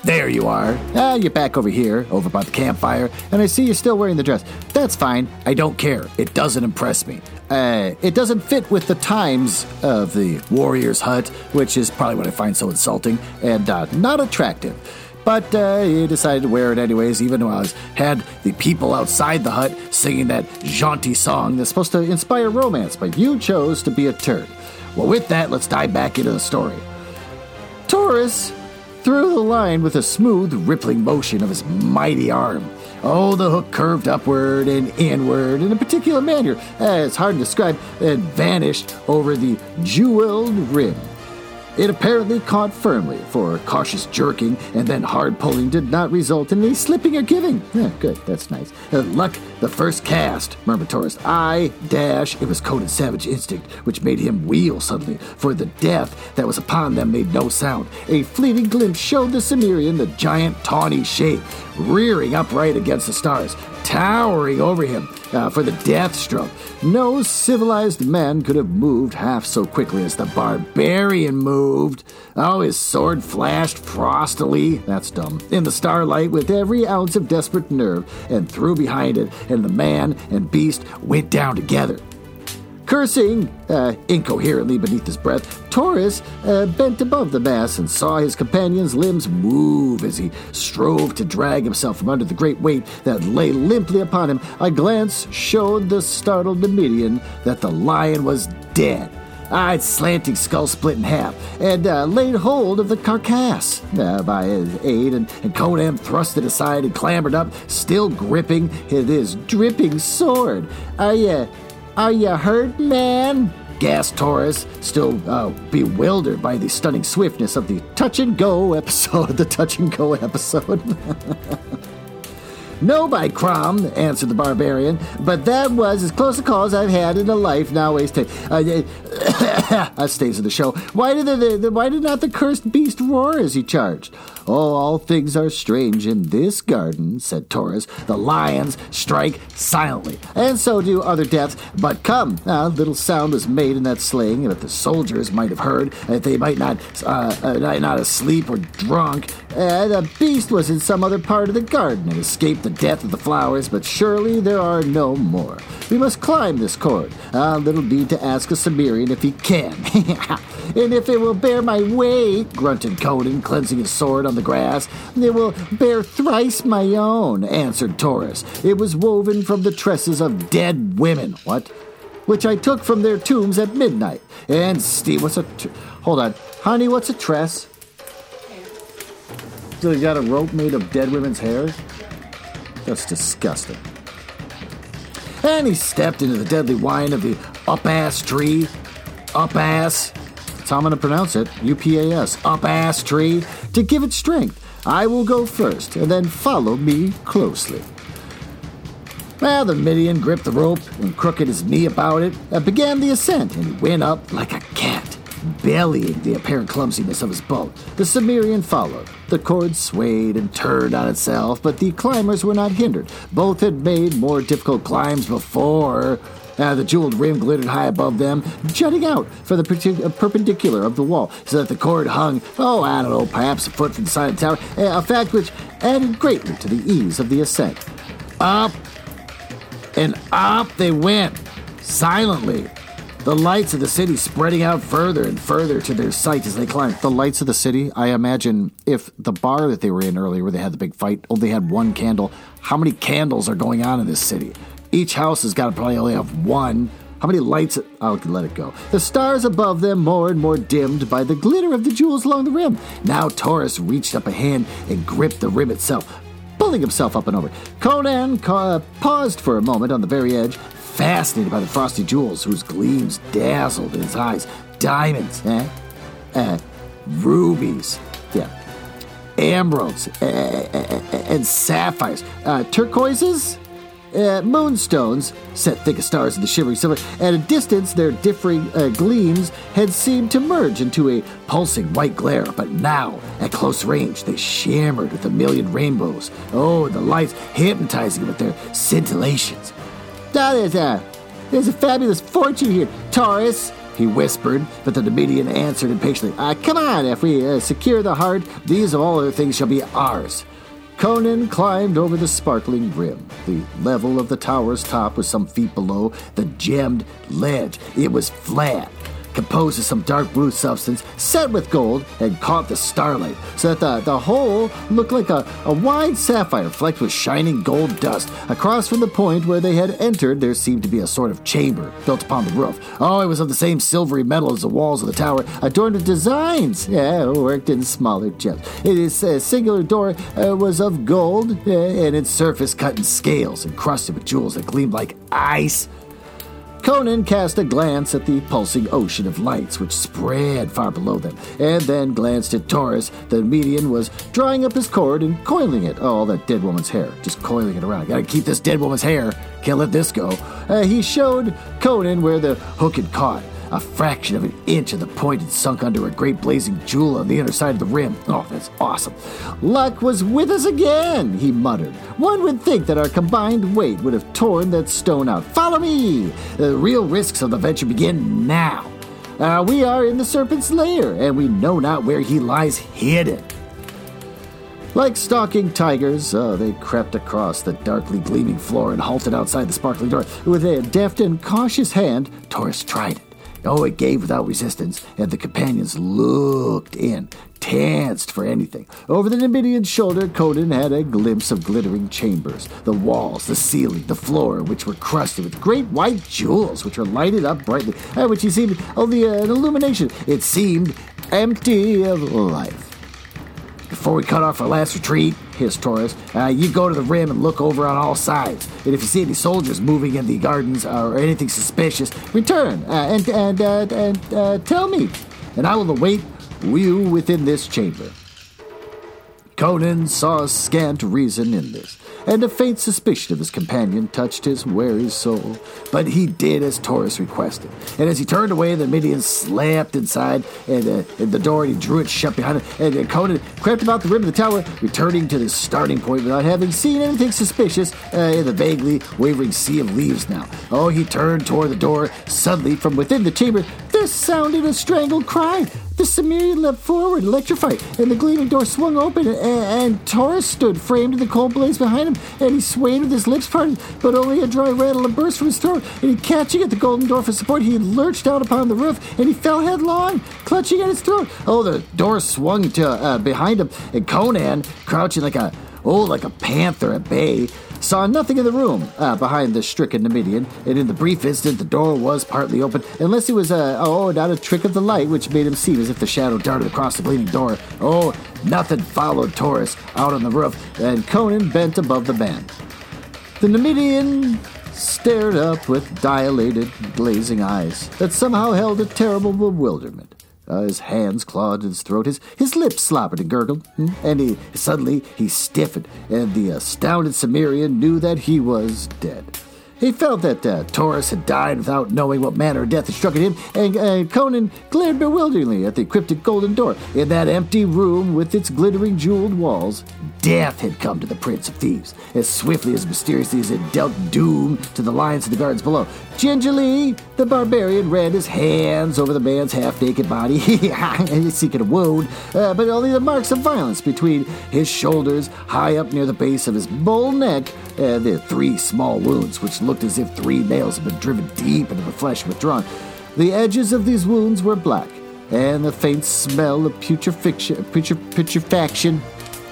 There you are. Ah, you're back over here, over by the campfire, and I see you're still wearing the dress. That's fine. I don't care. It doesn't impress me. Uh, it doesn't fit with the times of the warrior's hut, which is probably what I find so insulting and uh, not attractive. But uh, decided to wear it anyways, even though I had the people outside the hut singing that jaunty song that's supposed to inspire romance, but you chose to be a turd. Well, with that, let's dive back into the story. Taurus threw the line with a smooth, rippling motion of his mighty arm. Oh, the hook curved upward and inward in a particular manner, as hard to describe, and vanished over the jeweled rim. It apparently caught firmly, for cautious jerking and then hard pulling did not result in any slipping or giving. Yeah, good, that's nice. Uh, luck, the first cast, murmured Taurus. I dash, it was coded savage instinct, which made him wheel suddenly, for the death that was upon them made no sound. A fleeting glimpse showed the Cimmerian the giant tawny shape, rearing upright against the stars, towering over him uh, for the death stroke. No civilized man could have moved half so quickly as the barbarian moved. Oh, his sword flashed frostily, that's dumb, in the starlight with every ounce of desperate nerve and threw behind it, and the man and beast went down together. Cursing uh, incoherently beneath his breath, Taurus uh, bent above the mass and saw his companion's limbs move as he strove to drag himself from under the great weight that lay limply upon him. A glance showed the startled Nemedian that the lion was dead. Its slanting skull split in half and uh, laid hold of the carcass. Uh, by his aid, and, and Conan thrust it aside and clambered up, still gripping his dripping sword. Are you, are you hurt, man? gasped Taurus, still uh, bewildered by the stunning swiftness of the touch and go episode. <laughs> The touch and go episode. <laughs> No, by Crom, answered the barbarian, but that was as close a call as I've had in a life now wasted. Uh, uh, <coughs> stays of the show. Why did the, the, why did not the cursed beast roar as he charged? Oh, all things are strange in this garden, said Taurus. The lions strike silently, and so do other deaths. But come, a little sound was made in that slaying that the soldiers might have heard, that they might not, uh, uh, not asleep or drunk. Uh, the beast was in some other part of the garden and escaped the death of the flowers, but surely there are no more. We must climb this cord. A little need to ask a Cimmerian if he can. <laughs> and if it will bear my weight, grunted Conan, cleansing his sword on the grass. It will bear thrice my own, answered Taurus. It was woven from the tresses of dead women. What? Which I took from their tombs at midnight. And Steve, what's a. T- hold on. Honey, what's a tress? So you got a rope made of dead women's hair? That's disgusting. And he stepped into the deadly wine of the up ass tree. Up ass. That's how I'm going to pronounce it. U P A S. Up ass tree. To give it strength. I will go first, and then follow me closely. Well, the Nemedian gripped the rope and crooked his knee about it, and began the ascent, and went up like a cat. Bellying the apparent clumsiness of his boat. The Cimmerian followed. The cord swayed and turned on itself, but the climbers were not hindered. Both had made more difficult climbs before. Uh, the jeweled rim glittered high above them, jutting out for the uh, perpendicular of the wall, so that the cord hung, oh, I don't know, perhaps a foot from the side of the tower, a fact which added greatly to the ease of the ascent. Up and up they went, silently, the lights of the city spreading out further and further to their sight as they climbed. The lights of the city, I imagine if the bar that they were in earlier, where they had the big fight, only had one candle, how many candles are going on in this city? Each house has got to probably only have one. How many lights? Oh, I'll let it go. The stars above them more and more dimmed by the glitter of the jewels along the rim. Now Taurus reached up a hand and gripped the rim itself, pulling himself up and over. Conan ca- paused for a moment on the very edge, fascinated by the frosty jewels whose gleams dazzled in his eyes. Diamonds, eh? Eh, rubies, yeah. Emeralds eh, eh, eh, eh and sapphires. Uh, turquoises? uh, moonstones, set thick as stars in the shivering silver. At a distance, their differing uh, gleams had seemed to merge into a pulsing white glare, but now, at close range, they shimmered with a million rainbows. Oh, the lights hypnotizing with their scintillations. That is a, there's a fabulous fortune here, Taurus, he whispered, but the Nemedian answered impatiently, uh, Come on, if we uh, secure the heart, these of all other things shall be ours. Conan climbed over the sparkling rim. The level of the tower's top was some feet below the gemmed ledge. It was flat, composed of some dark blue substance set with gold and caught the starlight, so that the, the whole looked like a, a wide sapphire flecked with shining gold dust. Across from the point where they had entered, there seemed to be a sort of chamber built upon the roof. Oh, it was of the same silvery metal as the walls of the tower, adorned with designs, yeah, worked in smaller gems. Its uh, singular door uh, was of gold, uh, and its surface cut in scales, encrusted with jewels that gleamed like ice. Conan cast a glance at the pulsing ocean of lights which spread far below them, and then glanced at Taurus. The Nemedian was drawing up his cord and coiling it. Oh, that dead woman's hair. Just coiling it around. Gotta keep this dead woman's hair. Can't let this go. Uh, he showed Conan where the hook had caught a fraction of an inch of the point had sunk under a great blazing jewel on the inner side of the rim. Oh, that's awesome. Luck was with us again, he muttered. One would think that our combined weight would have torn that stone out. Follow me! The real risks of the venture begin now. Uh, we are in the serpent's lair, and we know not where he lies hidden. Like stalking tigers, uh, they crept across the darkly gleaming floor and halted outside the sparkling door. With a deft and cautious hand, Taurus tried it. Oh, it gave without resistance, and the companions looked in, tensed for anything. Over the Nemedian's shoulder, Conan had a glimpse of glittering chambers, the walls, the ceiling, the floor, which were crusted with great white jewels, which were lighted up brightly, and which he seemed oh, only uh, an illumination. It seemed empty of life. Before we cut off our last retreat, hissed Taurus, uh, you go to the rim and look over on all sides. And if you see any soldiers moving in the gardens or anything suspicious, return uh, and and uh, and uh, tell me, and I will await you within this chamber. Conan saw scant reason in this and a faint suspicion of his companion touched his wary soul. But he did as Taurus requested, and as he turned away, the Nemedian slapped inside and, uh, and the door, and he drew it shut behind him, and uh, Conan crept about the rim of the tower, returning to the starting point without having seen anything suspicious uh, in the vaguely wavering sea of leaves now. Oh, he turned toward the door. Suddenly, from within the chamber, there sounded a strangled cry. The Cimmerian leapt forward, electrified, and the gleaming door swung open, and, and Taurus stood framed in the cold blaze behind him, and he swayed with his lips parted, but only a dry rattle and burst from his throat. And he, catching at the golden door for support, he lurched out upon the roof, and he fell headlong, clutching at his throat. Oh, the door swung to uh, behind him, and Conan, crouching like a oh, like a panther at bay, saw nothing in the room uh, behind the stricken Nemedian, and in the brief instant the door was partly open, unless it was a oh, not a trick of the light which made him seem as if the shadow darted across the gleaming door. Oh, nothing followed Taurus out on the roof, and Conan bent above the man. The Nemedian stared up with dilated, glazing eyes that somehow held a terrible bewilderment. Uh, his hands clawed at his throat, his, his lips slobbered and gurgled, hmm? and he suddenly he stiffened, and the astounded Cimmerian knew that he was dead. He felt that uh, Taurus had died without knowing what manner of death had struck at him, and uh, Conan glared bewilderingly at the cryptic golden door. In that empty room with its glittering jeweled walls, death had come to the Prince of Thieves, as swiftly as mysteriously as it dealt doom to the lions and the guards below. Gingerly, the barbarian ran his hands over the man's half naked body, <laughs> seeking a wound, uh, but only the marks of violence between his shoulders, high up near the base of his bull neck, and the three small wounds, which looked as if three nails had been driven deep into the flesh withdrawn. The edges of these wounds were black, and the faint smell of putrefaction, putrefaction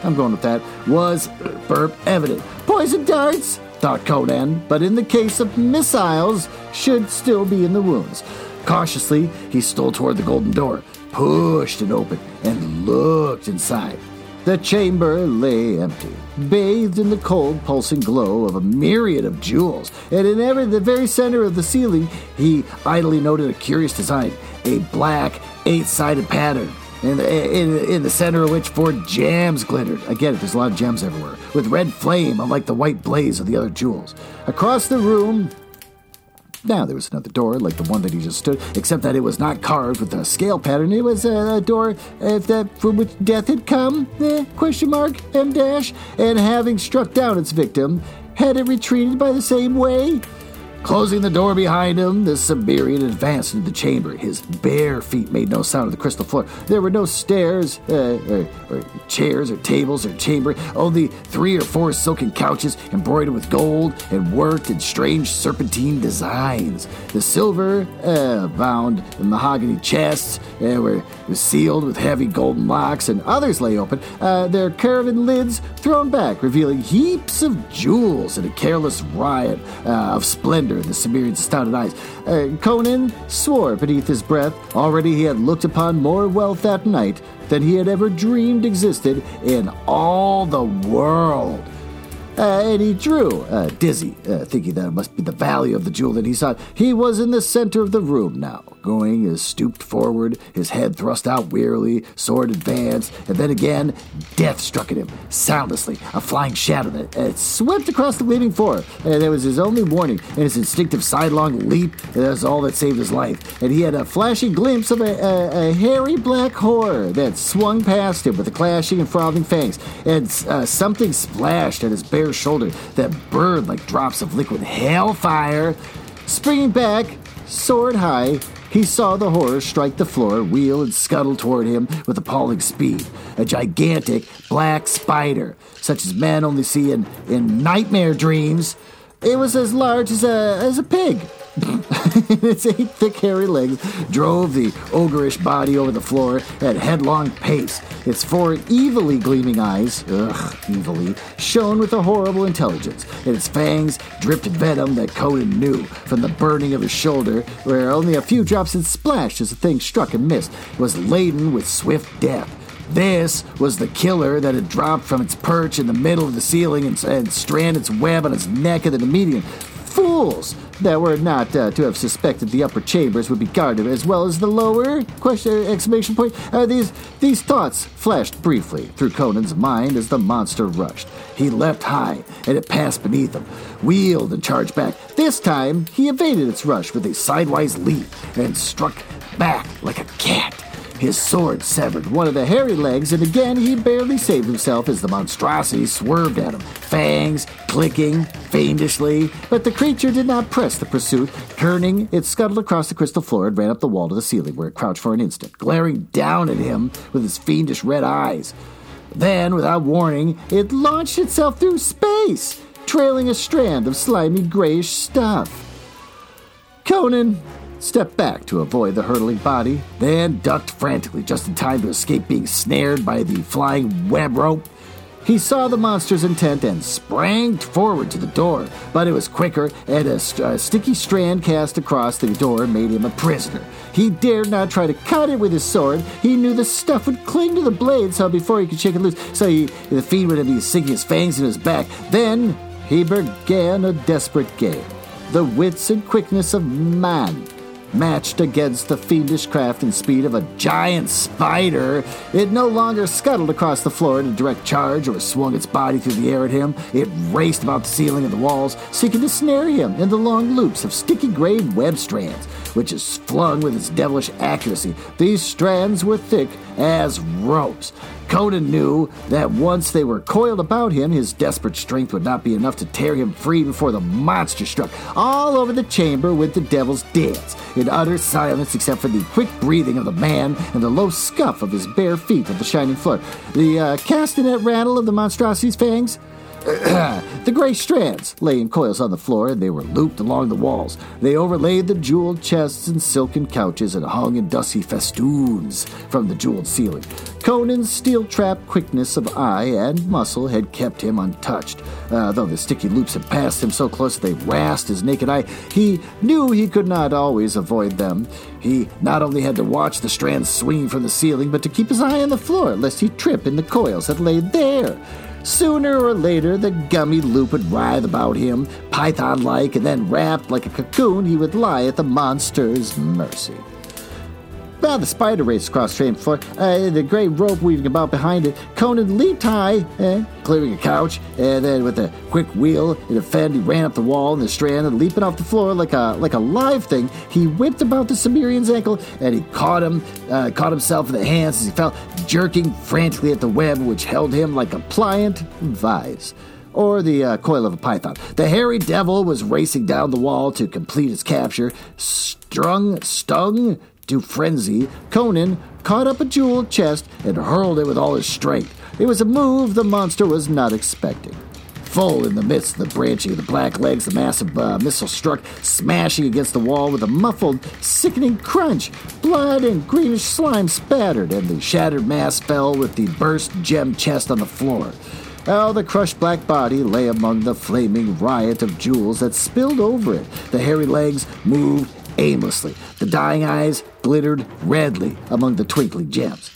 I'm going with that, was uh, burp evident. Poison darts, thought Conan, but in the case of missiles, should still be in the wounds. Cautiously, he stole toward the golden door, pushed it open, and looked inside. The chamber lay empty, bathed in the cold, pulsing glow of a myriad of jewels, and in every, the very center of the ceiling, he idly noted a curious design a black, eight sided pattern. In the, in, in the center of which four gems glittered. I get it, there's a lot of gems everywhere. With red flame, unlike the white blaze of the other jewels. Across the room, now there was another door, like the one that he just stood, except that it was not carved with a scale pattern. It was a, a door uh, that from which death had come. Eh, question mark M dash. And having struck down its victim, had it retreated by the same way? Closing the door behind him, the Cimmerian advanced into the chamber. His bare feet made no sound on the crystal floor. There were no stairs, uh, or, or, chairs, or tables, or chamber. Only three or four silken couches embroidered with gold and worked in strange serpentine designs. The silver uh, bound mahogany chests uh, were sealed with heavy golden locks, and others lay open, uh, their carven lids thrown back, revealing heaps of jewels in a careless riot uh, of splendor in the Cimmerian's astounded eyes. Uh, Conan swore beneath his breath. Already he had looked upon more wealth that night than he had ever dreamed existed in all the world. Uh, and he drew, uh, dizzy, uh, thinking that it must be the value of the jewel that he sought. He was in the center of the room now, going as stooped forward, his head thrust out wearily, sword advanced, and then again, death struck at him, soundlessly, a flying shadow that uh, swept across the gleaming floor. And that was his only warning, and his instinctive sidelong leap, that's all that saved his life. And he had a flashing glimpse of a, a, a hairy black horror that swung past him with a clashing and frothing fangs, and uh, something splashed at his bare shoulder that burned like drops of liquid hellfire. Springing back, sword high, he saw the horror strike the floor, wheel, and scuttle toward him with appalling speed. A gigantic black spider, such as men only see in, in nightmare dreams. It was as large as a, as a pig. Its eight thick, hairy legs drove the ogreish body over the floor at headlong pace. Its four evilly gleaming eyes, ugh, evilly, shone with a horrible intelligence, and its fangs dripped venom that Conan knew from the burning of his shoulder, where only a few drops had splashed as the thing struck and missed, was laden with swift death. This was the killer that had dropped from its perch in the middle of the ceiling and, and stranded its web on its neck at the median fools that were not uh, to have suspected the upper chambers would be guarded as well as the lower? Question exclamation point. Uh, these these thoughts flashed briefly through conan's mind as the monster rushed. He leapt high and it passed beneath him wheeled and charged back. This time he evaded its rush with a sidewise leap and struck back like a cat his sword severed one of the hairy legs, and again he barely saved himself as the monstrosity swerved at him, fangs clicking fiendishly. But the creature did not press the pursuit. Turning, it scuttled across the crystal floor and ran up the wall to the ceiling, where it crouched for an instant, glaring down at him with its fiendish red eyes. Then, without warning, it launched itself through space, trailing a strand of slimy grayish stuff. Conan stepped back to avoid the hurtling body, then ducked frantically just in time to escape being snared by the flying web rope. He saw the monster's intent and sprang forward to the door, but it was quicker, and a, st- a, sticky strand cast across the door made him a prisoner. He dared not try to cut it with his sword. He knew the stuff would cling to the blade, so before he could shake it loose, so he, the fiend would be sinking his fangs in his back. Then he began a desperate game. The wits and quickness of man matched against the fiendish craft and speed of a giant spider. It no longer scuttled across the floor in a direct charge or swung its body through the air at him. It raced about the ceiling and the walls, seeking to snare him in the long loops of sticky gray web strands, which is flung with its devilish accuracy. These strands were thick as ropes. Conan knew that once they were coiled about him, his desperate strength would not be enough to tear him free before the monster struck all over the chamber with the devil's dance, in utter silence except for the quick breathing of the man and the low scuff of his bare feet on the shining floor. The uh, castanet rattle of the monstrosity's fangs <clears throat> the gray strands lay in coils on the floor, and they were looped along the walls. They overlaid the jeweled chests and silken couches and hung in dusty festoons from the jeweled ceiling. Conan's steel trap quickness of eye and muscle had kept him untouched. Uh, though the sticky loops had passed him so close they rasped his naked eye, he knew he could not always avoid them. He not only had to watch the strands swinging from the ceiling, but to keep his eye on the floor lest he trip in the coils that lay there. Sooner or later, the gummy loop would writhe about him, python like, and then wrapped like a cocoon, he would lie at the monster's mercy. Well, the spider raced across the floor, uh, the gray rope weaving about behind it. Conan leaped high, eh, clearing a couch, and then with a quick wheel in a fend, he ran up the wall and the strand and leaping off the floor like a like a live thing, he whipped about the Cimmerian's ankle and he caught him, uh, caught himself in the hands as he fell, jerking frantically at the web which held him like a pliant vise or the uh, coil of a python. The hairy devil was racing down the wall to complete his capture. Strung, stung, to frenzy, Conan caught up a jeweled chest and hurled it with all his strength. It was a move the monster was not expecting. Full in the midst of the branching of the black legs, the massive uh, missile struck, smashing against the wall with a muffled, sickening crunch. Blood and greenish slime spattered, and the shattered mass fell with the burst gem chest on the floor. Now the crushed black body lay among the flaming riot of jewels that spilled over it. The hairy legs moved aimlessly. The dying eyes glittered redly among the twinkling gems.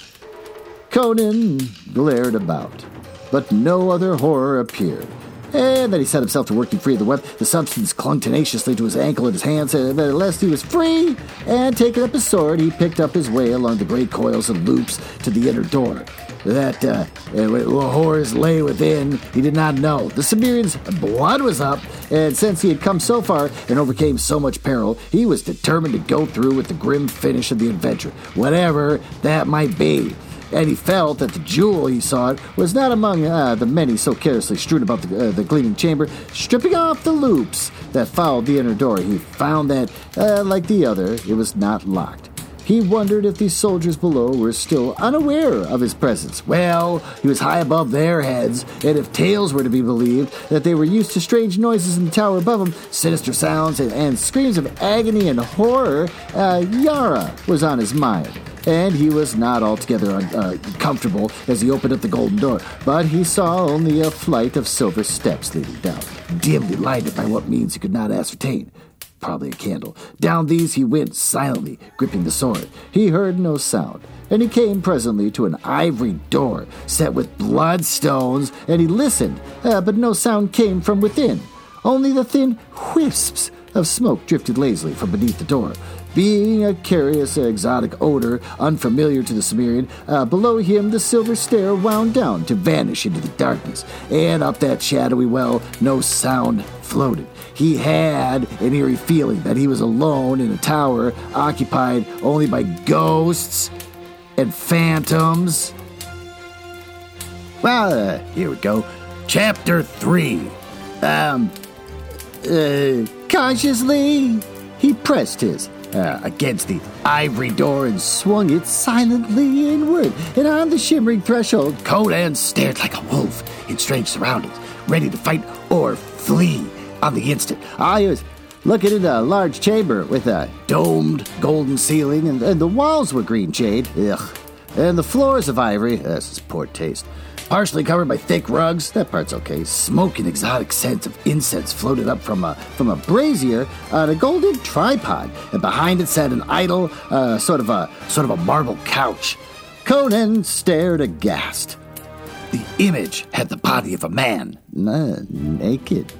Conan glared about, but no other horror appeared. And then he set himself to working free of the web. The substance clung tenaciously to his ankle and his hands, and at last he was free. And taking up his sword, he picked up his way along the great coils and loops to the inner door that uh, uh horrors lay within, he did not know. The Cimmerian's blood was up, and since he had come so far and overcame so much peril, he was determined to go through with the grim finish of the adventure, whatever that might be. And he felt that the jewel he sought was not among uh, the many so carelessly strewn about the, uh, the gleaming chamber. Stripping off the loops that followed the inner door, he found that, uh, like the other, it was not locked. He wondered if these soldiers below were still unaware of his presence. Well, he was high above their heads, and if tales were to be believed, that they were used to strange noises in the tower above them, sinister sounds, and, and screams of agony and horror, uh, Yara was on his mind and he was not altogether uh, comfortable as he opened up the golden door. But he saw only a flight of silver steps leading down, dimly lighted by what means he could not ascertain probably a candle. Down these he went silently, gripping the sword. He heard no sound, and he came presently to an ivory door set with bloodstones, and he listened, uh, but no sound came from within. Only the thin wisps of smoke drifted lazily from beneath the door. Being a curious, exotic odor unfamiliar to the Cimmerian, uh, below him the silver stair wound down to vanish into the darkness, and up that shadowy well no sound floated. He had an eerie feeling that he was alone in a tower occupied only by ghosts and phantoms. Well, uh, here we go. Chapter 3. Um, uh, cautiously, he pressed his uh, against the ivory door and swung it silently inward. And on the shimmering threshold, Conan stared like a wolf in strange surroundings, ready to fight or flee on the instant. I was looking into a large chamber with a domed golden ceiling, and, and the walls were green jade. Ugh. And the floors of ivory. This is poor taste. Partially covered by thick rugs. That part's okay. Smoke and exotic scents of incense floated up from a from a brazier on a golden tripod, and behind it sat an idol, uh, sort of a sort of a marble couch. Conan stared aghast. The image had the body of a man, uh, naked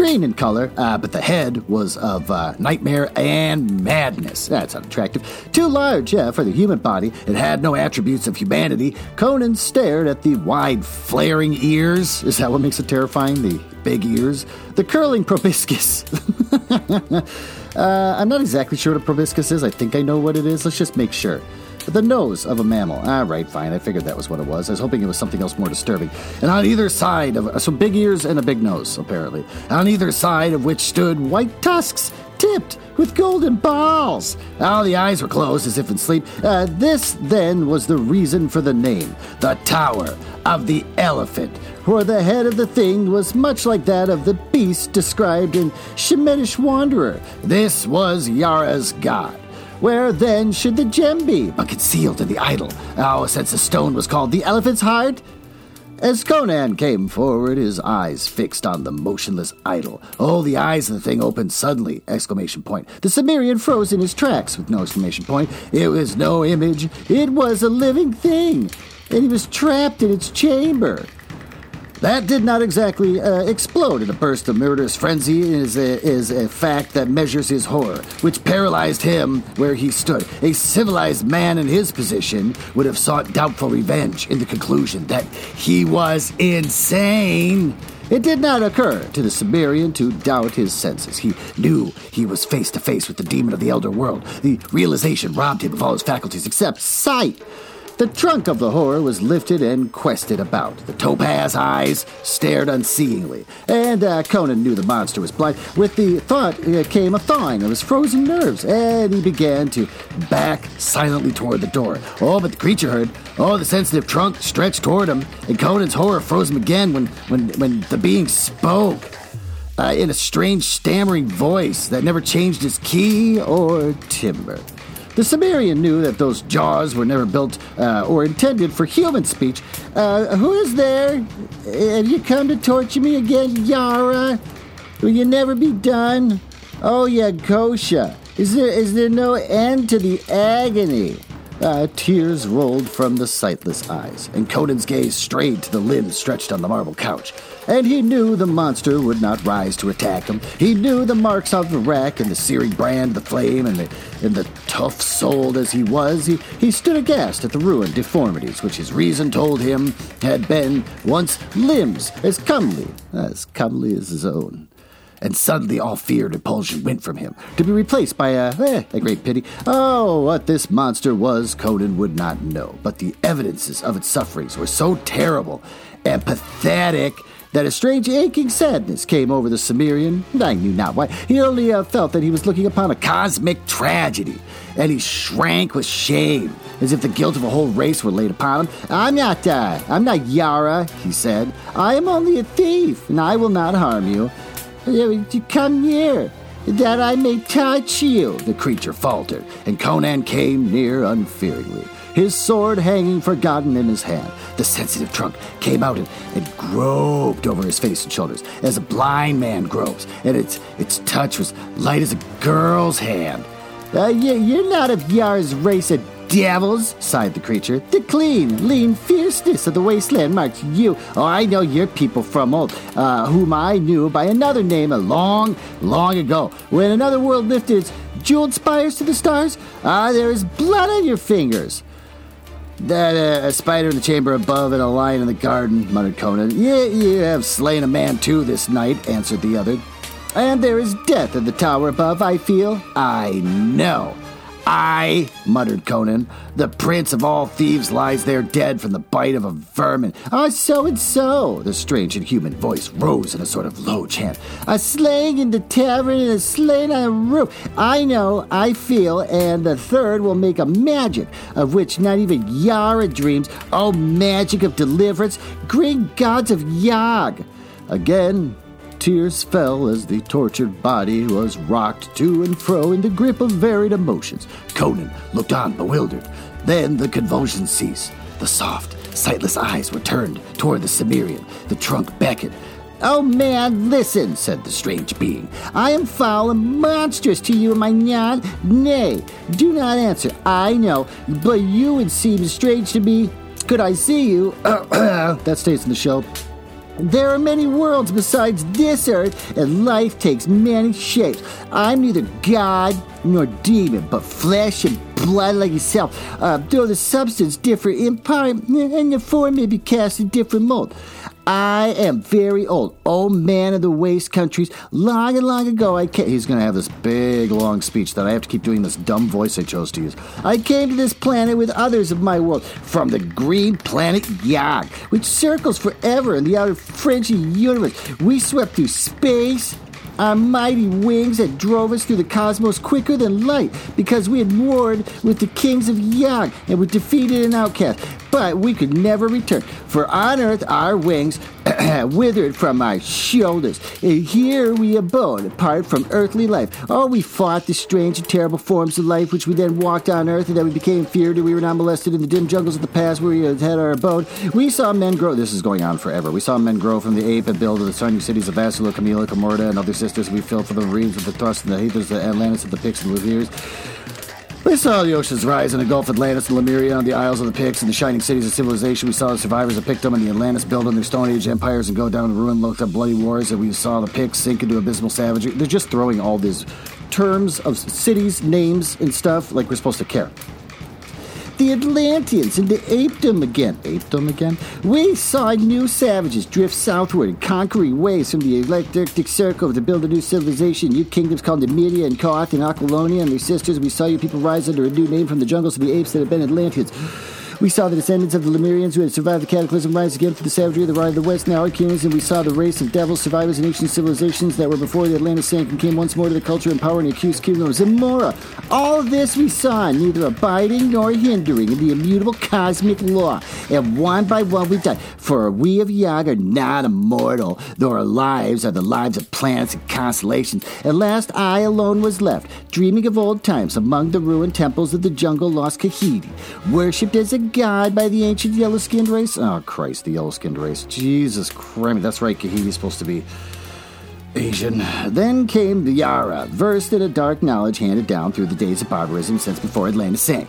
green in color, uh, but the head was of uh, nightmare and madness. That's unattractive. Too large yeah, for the human body. It had no attributes of humanity. Conan stared at the wide, flaring ears. Is that what makes it terrifying? The big ears? The curling proboscis. <laughs> uh, I'm not exactly sure what a proboscis is. I think I know what it is. Let's just make sure. The nose of a mammal. All right, fine. I figured that was what it was. I was hoping it was something else more disturbing. And on either side of so big ears and a big nose, apparently. On either side of which stood white tusks, tipped with golden balls. All the eyes were closed as if in sleep. Uh, this then was the reason for the name, the Tower of the Elephant, for the head of the thing was much like that of the beast described in Shemitish Wanderer. This was Yara's god. Where then should the gem be, but concealed in the idol? Oh, since the stone was called the elephant's heart? As Conan came forward, his eyes fixed on the motionless idol. Oh, the eyes of the thing opened suddenly! Exclamation point. The Cimmerian froze in his tracks with no exclamation point. It was no image. It was a living thing. And he was trapped in its chamber. That did not exactly uh, explode in a burst of murderous frenzy is a, is a fact that measures his horror, which paralyzed him where he stood. A civilized man in his position would have sought doubtful revenge in the conclusion that he was insane. It did not occur to the Cimmerian to doubt his senses. He knew he was face to face with the demon of the Elder World. The realization robbed him of all his faculties except sight. The trunk of the horror was lifted and quested about. The topaz eyes stared unseeingly, and uh, Conan knew the monster was blind. With the thought uh, came a thawing of his frozen nerves, and he began to back silently toward the door. Oh, but the creature heard. Oh, the sensitive trunk stretched toward him, and Conan's horror froze him again when, when, when the being spoke. Uh, in a strange, stammering voice that never changed its key or timbre. The Cimmerian knew that those jaws were never built uh, or intended for human speech. Uh, who is there? Have you come to torture me again, Yara? Will you never be done? Oh, yeah, Kosha. Is there, is there no end to the agony? Uh, tears rolled from the sightless eyes, and Conan's gaze strayed to the limbs stretched on the marble couch. And he knew the monster would not rise to attack him. He knew the marks of the rack and the searing brand, the flame, and the, and the tough souled as he was, he, he stood aghast at the ruined deformities which his reason told him had been once limbs as comely, as comely as his own and suddenly all fear and repulsion went from him, to be replaced by a, eh, a great pity. Oh, what this monster was, Conan would not know, but the evidences of its sufferings were so terrible and pathetic that a strange aching sadness came over the Cimmerian, I knew not why. He only uh, felt that he was looking upon a cosmic tragedy, and he shrank with shame, as if the guilt of a whole race were laid upon him. I'm not, uh, I'm not Yara, he said. I am only a thief, and I will not harm you. Come near, that I may touch you, the creature faltered, and Conan came near unfearingly, his sword hanging forgotten in his hand. The sensitive trunk came out and, and groped over his face and shoulders, as a blind man gropes, and its, its touch was light as a girl's hand. Uh, you're not of Yar's race of devils, sighed the creature. The clean, lean fierceness of the wasteland marks you. Oh, I know your people from old, uh, whom I knew by another name a long, long ago, when another world lifted its jeweled spires to the stars. Ah, there is blood on your fingers. That uh, a spider in the chamber above and a lion in the garden, muttered Conan. Yeah, you have slain a man too this night, answered the other. And there is death in the tower above, I feel. I know. I, muttered Conan, the prince of all thieves lies there dead from the bite of a vermin. Ah, so and so. The strange and human voice rose in a sort of low chant. A slaying in the tavern and a slaying on the roof. I know, I feel, and the third will make a magic of which not even Yara dreams. Oh, magic of deliverance, great gods of Yog. Again, Tears fell as the tortured body was rocked to and fro in the grip of varied emotions. Conan looked on bewildered. Then the convulsions ceased. The soft, sightless eyes were turned toward the Cimmerian. The trunk beckoned. Oh man, listen, said the strange being. I am foul and monstrous to you, am I not? Nay, do not answer. I know, but you would seem strange to me. Could I see you? <clears throat> that stays in the show. There are many worlds besides this earth, and life takes many shapes. I'm neither God nor demon, but flesh and blood like yourself. Uh, though the substance differ in part, and the form may be cast in different mold. I am very old, old man of the waste countries. Long and long ago, I came. He's going to have this big, long speech that I have to keep doing this dumb voice I chose to use. I came to this planet with others of my world from the green planet Yog, which circles forever in the outer fringe of the universe. We swept through space, our mighty wings that drove us through the cosmos quicker than light because we had warred with the kings of Yog and were defeated and outcast. But we could never return, for on earth our wings <clears throat> withered from our shoulders. Here we abode, apart from earthly life. Oh, we fought the strange and terrible forms of life which we then walked on earth, and then we became feared, and we were not molested in the dim jungles of the past where we had our abode. We saw men grow. This is going on forever. We saw men grow from the ape and build the surrounding cities of Vasula, Camila, Camorta, and other sisters. We filled for the marines of the thrust and the heathers, the Atlantis, of the Picts and Luthers. We saw the oceans rise in the Gulf of Atlantis and Lemuria on the Isles of the Picts and the shining cities of civilization. We saw the survivors of Pictum and the Atlantis build on their Stone Age empires and go down in ruin, looked at bloody wars, and we saw the Picts sink into abysmal savagery. They're just throwing all these terms of cities, names, and stuff like we're supposed to care the Atlanteans into apedom again. Apedom again? We saw new savages drift southward and conquering ways from the Eclectic Circle to build a new civilization. New kingdoms called Nemedia and Koth and Aquilonia and their sisters. We saw you people rise under a new name from the jungles of the apes that have been Atlanteans. We saw the descendants of the Lemurians who had survived the cataclysm rise again through the savagery of the Ride of the West, now Hyrkanians, and we saw the race of devils, survivors in ancient civilizations that were before the Atlantis sank and came once more to the culture and power and accused kingdom of Zamora. All of this we saw, neither abiding nor hindering in the immutable cosmic law. And one by one we died, for we of Yog are not immortal, though our lives are the lives of planets and constellations. At last I alone was left, dreaming of old times among the ruined temples of the jungle lost Khitai, worshipped as a god by the ancient yellow skinned race. Oh, Christ, the yellow skinned race. Jesus Christ. That's right, Khitai's supposed to be Asian. Then came the Yara, versed in a dark knowledge handed down through the days of barbarism since before Atlantis sank.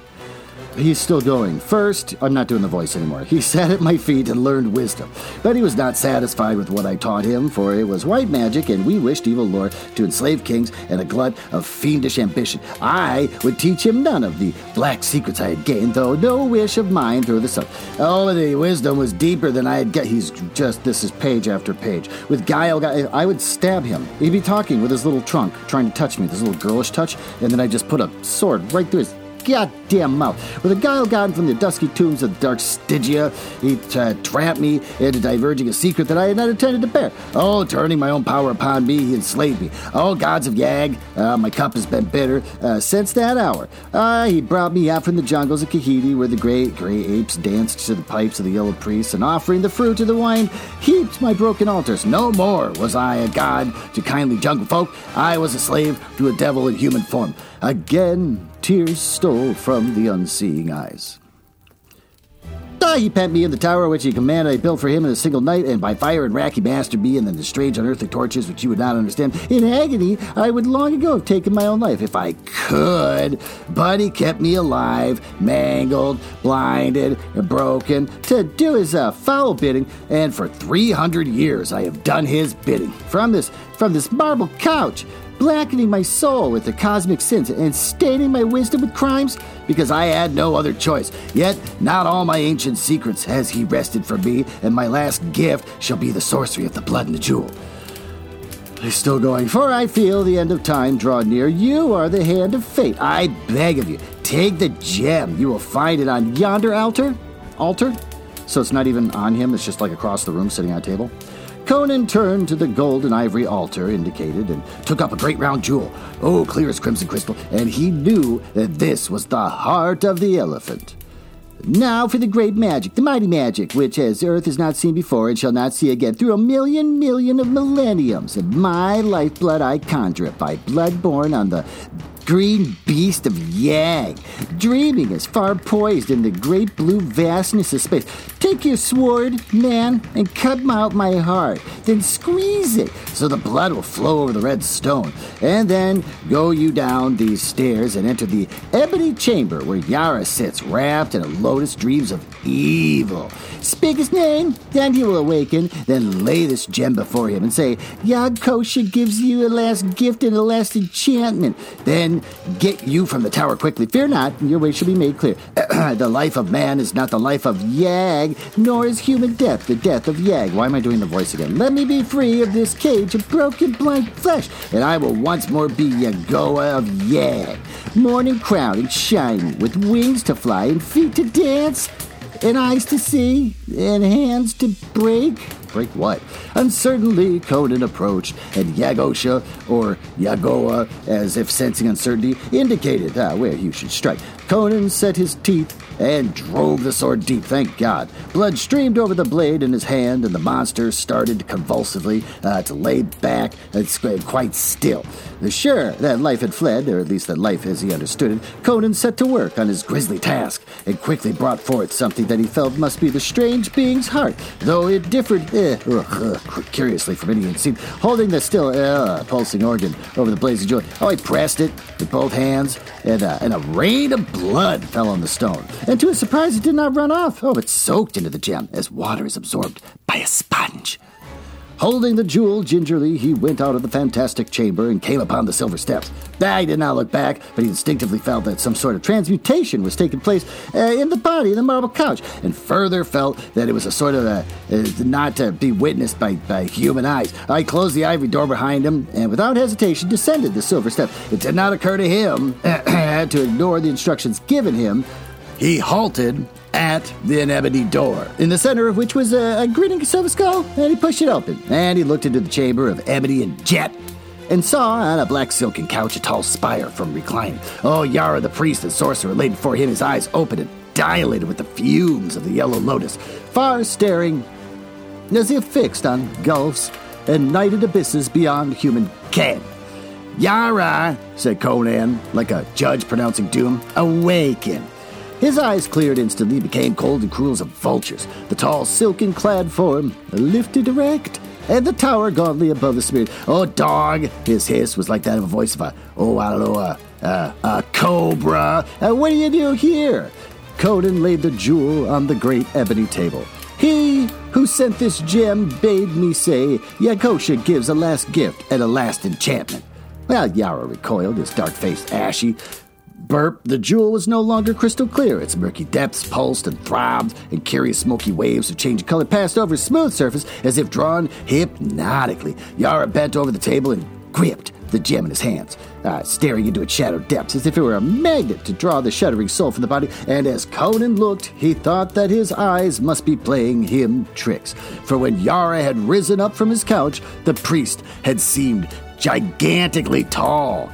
He's still going. First, I'm not doing the voice anymore. He <laughs> sat at my feet and learned wisdom. But he was not satisfied with what I taught him, for it was white magic, and we wished evil lore to enslave kings and a glut of fiendish ambition. I would teach him none of the black secrets I had gained, though no wish of mine through the sun. Oh, the wisdom was deeper than I had get. He's just, this is page after page. With guile, I would stab him. He'd be talking with his little trunk, trying to touch me, this little girlish touch, and then I just put a sword right through his goddamn mouth. With a guile gotten from the dusky tombs of dark Stygia, he uh, trapped me into divulging a secret that I had not intended to bear. Oh, turning my own power upon me, he enslaved me. Oh, gods of Yag, uh, my cup has been bitter uh, since that hour. Uh, he brought me out from the jungles of Khitai, where the great gray apes danced to the pipes of the yellow priests, and offering the fruit of the wine, heaped my broken altars. No more was I a god to kindly jungle folk. I was a slave to a devil in human form. Again, tears stole from the unseeing eyes. Ah, he pent me in the tower which he commanded I built for him in a single night, and by fire and rack he mastered me, and then the strange unearthly torches which you would not understand. In agony, I would long ago have taken my own life if I could, but he kept me alive, mangled, blinded, and broken, to do his uh, foul bidding, and for three hundred years I have done his bidding. From this, from this marble couch, blackening my soul with the cosmic sins and staining my wisdom with crimes because I had no other choice. Yet, not all my ancient secrets has he wrested from me, and my last gift shall be the sorcery of the blood and the jewel. He's still going, for I feel the end of time draw near. You are the hand of fate. I beg of you, take the gem. You will find it on yonder altar. Altar? So it's not even on him, it's just like across the room sitting on a table. Conan turned to the gold and ivory altar indicated and took up a great round jewel, oh, clear as crimson crystal, and he knew that this was the heart of the elephant. Now for the great magic, the mighty magic, which as earth has not seen before and shall not see again through a million million of millenniums. And my lifeblood I conjure it by blood born on the green beast of Yag, dreaming as far poised in the great blue vastness of space. Take your sword, man, and cut out my heart. Then squeeze it so the blood will flow over the red stone. And then go you down these stairs and enter the ebony chamber where Yara sits, wrapped in a lotus dreams of evil. Speak his name, then he will awaken. Then lay this gem before him and say, Yag Kosha gives you a last gift and a last enchantment. Then get you from the tower quickly. Fear not, your way shall be made clear. <clears throat> the life of man is not the life of Yag, nor is human death the death of Yag. Why am I doing the voice again? Let me be free of this cage of broken blind flesh, and I will once more be Yagoa of Yag. Morning crowned and shining, with wings to fly and feet to dance and eyes to see, and hands to break. Break what? Uncertainly, Conan approached, and Yag-kosha, or Yagoa, as if sensing uncertainty, indicated ah, where he should strike. Conan set his teeth and drove the sword deep, thank God. Blood streamed over the blade in his hand, and the monster started convulsively uh, to lay back and quite still. Sure that life had fled, or at least that life as he understood it, Conan set to work on his grisly task and quickly brought forth something that he felt must be the strange being's heart, though it differed eh, curiously from any had seen. Holding the still uh, pulsing organ over the blazing joint. oh, he pressed it with both hands, and, uh, and a rain of blood fell on the stone. And to his surprise, it did not run off. Oh, it soaked into the gem as water is absorbed by a sponge. Holding the jewel gingerly, he went out of the fantastic chamber and came upon the silver steps. I did not look back, but he instinctively felt that some sort of transmutation was taking place uh, in the body of the marble couch, and further felt that it was a sort of a, uh, not to be witnessed by, by human eyes. I closed the ivory door behind him and without hesitation descended the silver steps. It did not occur to him <clears throat> to ignore the instructions given him. He halted at the ebony door, in the center of which was a, a grinning silver skull, and he pushed it open. And he looked into the chamber of ebony and jet and saw on a black silken couch a tall spire from reclining. Oh, Yara, the priest and sorcerer, lay before him, his eyes open and dilated with the fumes of the yellow lotus, far staring as if fixed on gulfs and nighted abysses beyond human ken. Yara, said Conan, like a judge pronouncing doom, awaken. His eyes cleared instantly, became cold and cruel as a vulture's. The tall, silken clad form lifted erect, and the tower gauntly above the spirit. Oh, dog! His hiss was like that of a voice of a, oh, I don't know, a, a, cobra. Uh, what do you do here? Conan laid the jewel on the great ebony table. He who sent this gem bade me say, Yag-kosha gives a last gift and a last enchantment. Well, Yara recoiled, his dark face ashy, Burp, the jewel was no longer crystal clear. Its murky depths pulsed and throbbed, and curious smoky waves of changing color passed over its smooth surface as if drawn hypnotically. Yara bent over the table and gripped the gem in his hands, uh, staring into its shadowed depths as if it were a magnet to draw the shuddering soul from the body. And as Conan looked, he thought that his eyes must be playing him tricks. For when Yara had risen up from his couch, the priest had seemed gigantically tall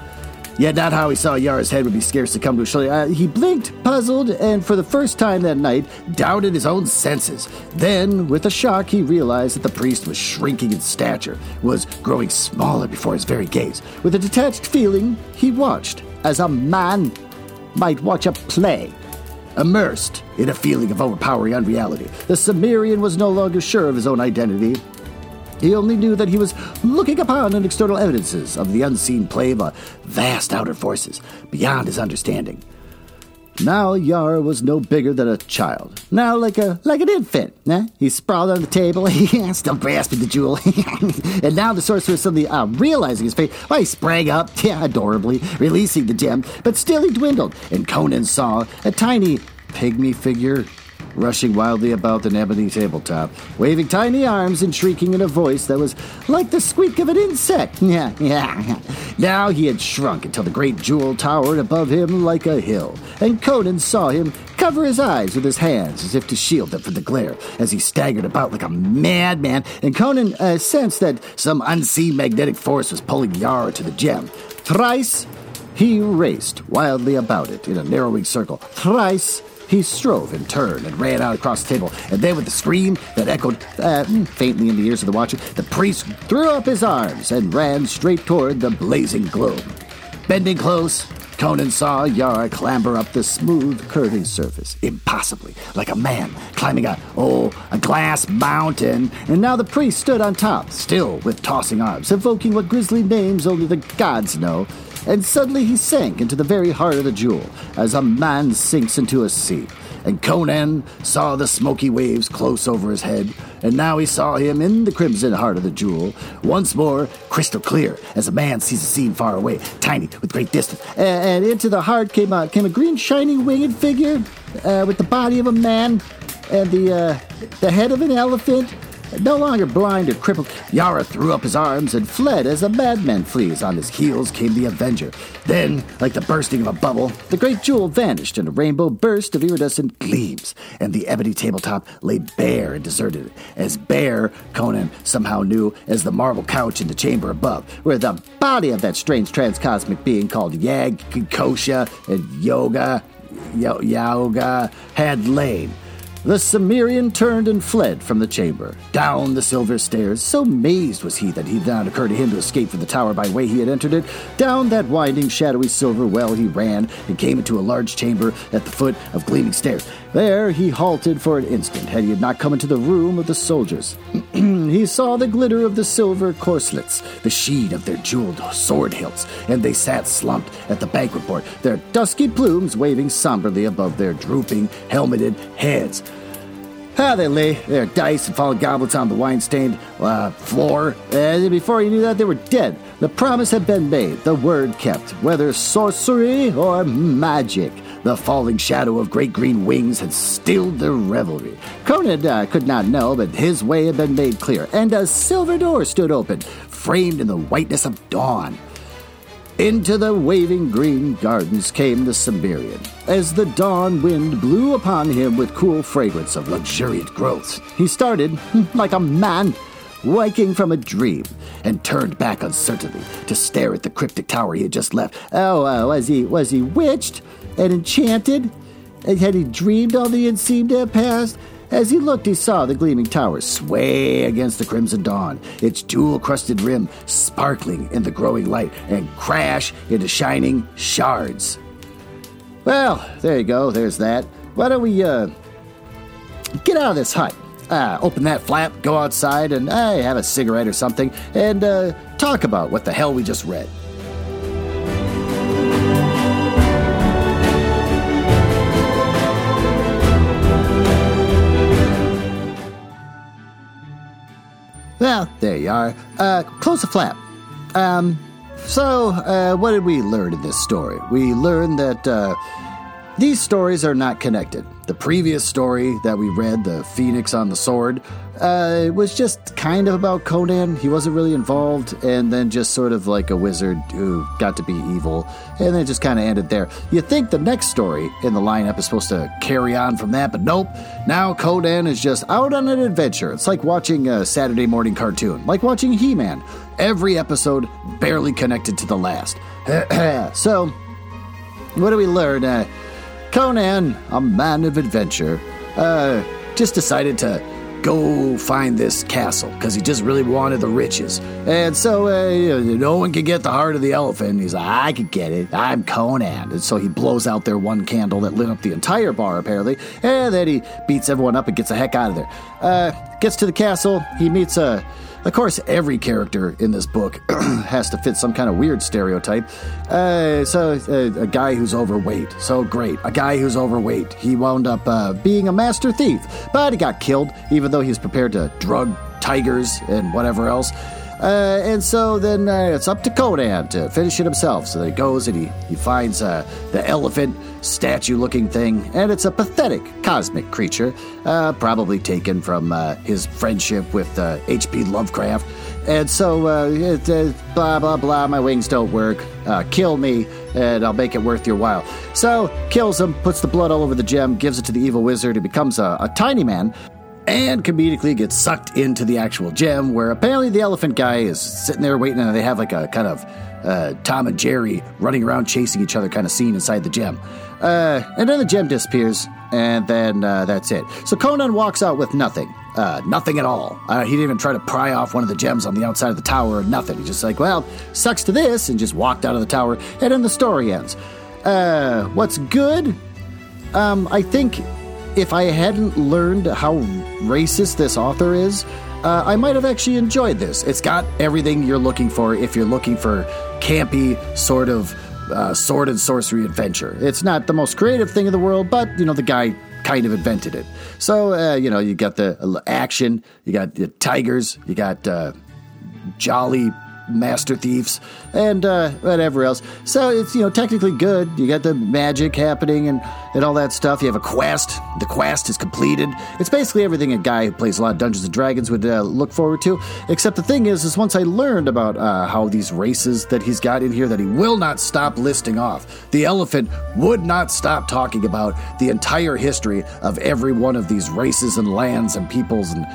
Yet not how he saw Yara's head would be scarce to come to shoulder. Uh, he blinked, puzzled, and for the first time that night, doubted his own senses. Then, with a shock, he realized that the priest was shrinking in stature, was growing smaller before his very gaze. With a detached feeling, he watched, as a man might watch a play. Immersed in a feeling of overpowering unreality, the Cimmerian was no longer sure of his own identity he only knew that he was looking upon an external evidences of the unseen play of vast outer forces beyond his understanding. Now Yara was no bigger than a child. Now like a like an infant. Eh? He sprawled on the table, <laughs> still grasping the jewel. <laughs> and now the sorcerer suddenly uh, realizing his fate, well, he sprang up, <laughs> yeah, adorably, releasing the gem, but still he dwindled, and Conan saw a tiny pygmy figure rushing wildly about the ebony tabletop, waving tiny arms and shrieking in a voice that was like the squeak of an insect. <laughs> Yeah, yeah. Now he had shrunk until the great jewel towered above him like a hill, and Conan saw him cover his eyes with his hands as if to shield them from the glare as he staggered about like a madman, and Conan uh, sensed that some unseen magnetic force was pulling Yara to the gem. Thrice he raced wildly about it in a narrowing circle. Thrice he strove and turned and ran out across the table, and then with a scream that echoed uh, faintly in the ears of the watcher, the priest threw up his arms and ran straight toward the blazing globe. Bending close, Conan saw Yara clamber up the smooth, curving surface, impossibly, like a man climbing a, oh, a glass mountain. And now the priest stood on top, still with tossing arms, evoking what grisly names only the gods know. And suddenly he sank into the very heart of the jewel, as a man sinks into a sea and Conan saw the smoky waves close over his head, and now he saw him in the crimson heart of the jewel, once more crystal clear, as a man sees a scene far away, tiny with great distance. And, into the heart came a, came a green, shining winged figure uh, with the body of a man and the uh, the head of an elephant no longer blind or crippled, Yara threw up his arms and fled as a madman flees. On his heels came the Avenger. Then, like the bursting of a bubble, the great jewel vanished in a rainbow burst of iridescent gleams, and the ebony tabletop lay bare and deserted, as bare, Conan somehow knew, as the marble couch in the chamber above, where the body of that strange transcosmic being called Yag, Kosha, and Yoga, Yoga had lain. The Cimmerian turned and fled from the chamber, down the silver stairs. So mazed was he that it did not occur to him to escape from the tower by way he had entered it. Down that winding, shadowy silver well he ran, and came into a large chamber at the foot of gleaming stairs. There he halted for an instant, had he not come into the room of the soldiers. <clears throat> he saw the glitter of the silver corselets, the sheen of their jeweled sword hilts, and they sat slumped at the banquet board, their dusky plumes waving somberly above their drooping, helmeted heads. How they lay their dice and fallen goblets on the wine stained uh, floor, and before you knew that, they were dead. The promise had been made, the word kept, whether sorcery or magic. The falling shadow of great green wings had stilled the revelry. Conan uh, could not know, but his way had been made clear, and a silver door stood open, framed in the whiteness of dawn. Into the waving green gardens came the Cimmerian, as the dawn wind blew upon him with cool fragrance of luxuriant growth, He started, <laughs> like a man, waking from a dream, and turned back uncertainly to stare at the cryptic tower he had just left. Oh, uh, was he was he witched and enchanted? And had he dreamed all the end seemed to have passed? As he looked, he saw the gleaming tower sway against the crimson dawn, its jewel crusted rim sparkling in the growing light, and crash into shining shards. Well, there you go, there's that. Why don't we, uh, get out of this hut? Uh, open that flap, go outside, and uh, have a cigarette or something, and uh, talk about what the hell we just read. Well, there you are. Uh, close the flap. Um, so, uh, what did we learn in this story? We learned that uh, these stories are not connected. The previous story that we read, The Phoenix on the Sword, uh, was just kind of about Conan. He wasn't really involved, and then just sort of like a wizard who got to be evil, and then it just kind of ended there. You think the next story in the lineup is supposed to carry on from that, but nope. Now Conan is just out on an adventure. It's like watching a Saturday morning cartoon, like watching He Man. Every episode barely connected to the last. <clears throat> so, what do we learn? Uh, Conan, a man of adventure, uh, just decided to go find this castle because he just really wanted the riches. And so uh, no one could get the heart of the elephant. He's like, I could get it. I'm Conan. And so he blows out their one candle that lit up the entire bar, apparently. And then he beats everyone up and gets the heck out of there. Uh, gets to the castle. He meets a. Of course, every character in this book <clears throat> has to fit some kind of weird stereotype. Uh, so, uh, a guy who's overweight. So great. A guy who's overweight. He wound up uh, being a master thief, but he got killed, even though he was prepared to drug tigers and whatever else. Uh, and so then uh, it's up to Conan to finish it himself. So he goes and he, he finds uh, the elephant statue looking thing, and it's a pathetic cosmic creature, uh, probably taken from uh, his friendship with H.P. Uh, Lovecraft. And so, it, blah, blah, blah, my wings don't work. kill me, and I'll make it worth your while. So, kills him, puts the blood all over the gem, gives it to the evil wizard, who becomes a, a tiny man and comedically gets sucked into the actual gem where apparently the elephant guy is sitting there waiting and they have like a kind of uh, Tom and Jerry running around chasing each other kind of scene inside the gem. Uh, and then the gem disappears, and then uh, that's it. So Conan walks out with nothing. Uh, nothing at all. Uh, he didn't even try to pry off one of the gems on the outside of the tower or nothing. He's just like, well, sucks to this, and just walked out of the tower, and then the story ends. Uh, what's good? Um, I think if I hadn't learned how racist this author is, uh, I might have actually enjoyed this. It's got everything you're looking for if you're looking for campy sort of uh, sword and sorcery adventure. It's not the most creative thing in the world, but you know the guy kind of invented it. So uh, you know you got the action, you got the tigers, you got uh, jolly master thieves and uh, whatever else. So it's you know technically good. You got the magic happening and and all that stuff. You have a quest. The quest is completed. It's basically everything a guy who plays a lot of Dungeons and Dragons would uh, look forward to. Except the thing is, is once I learned about uh, how these races that he's got in here that he will not stop listing off. The elephant would not stop talking about the entire history of every one of these races and lands and peoples and.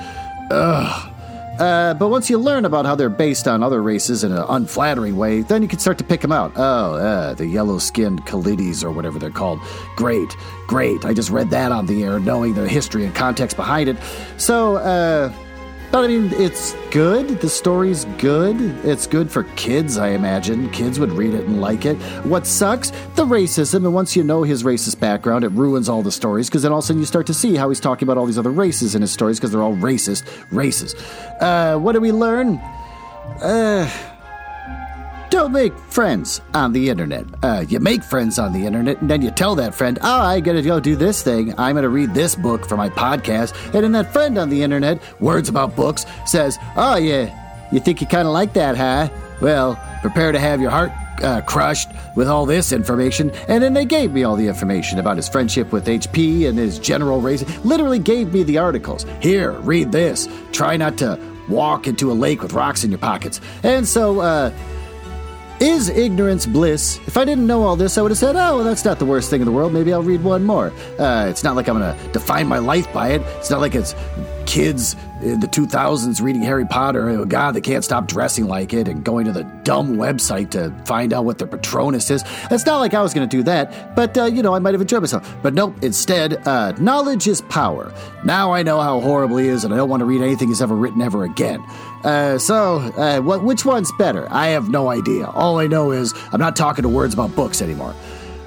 Ugh. Uh, but once you learn about how they're based on other races in an unflattering way, then you can start to pick them out. Oh, uh, the yellow skinned Kalides or whatever they're called. Great, great. I just read that on the air, knowing the history and context behind it. So, uh, I mean, it's good. The story's good. It's good for kids, I imagine. Kids would read it and like it. What sucks? The racism. And once you know his racist background, it ruins all the stories because then all of a sudden you start to see how he's talking about all these other races in his stories because they're all racist races. Uh, what do we learn? Uh, don't make friends on the internet. Uh, you make friends on the internet, and then you tell that friend, oh, I gotta go do this thing. I'm gonna read this book for my podcast. And then that friend on the internet, words about books, says, oh, yeah, you think you kind of like that, huh? Well, prepare to have your heart uh, crushed with all this information. And then they gave me all the information about his friendship with HP and his general race. Literally gave me the articles. Here, read this. Try not to walk into a lake with rocks in your pockets. And so, uh, is ignorance bliss? If I didn't know all this, I would have said, oh, well, that's not the worst thing in the world. Maybe I'll read one more. Uh, it's not like I'm going to define my life by it. It's not like it's kids in the 2000s reading Harry Potter. Oh, God, they can't stop dressing like it and going to the dumb website to find out what their Patronus is. It's not like I was going to do that, but, uh, you know, I might have enjoyed myself. But nope, instead, uh, knowledge is power. Now I know how horrible he is, and I don't want to read anything he's ever written ever again. Uh, so, uh, what, which one's better? I have no idea. All I know is I'm not talking to words about books anymore.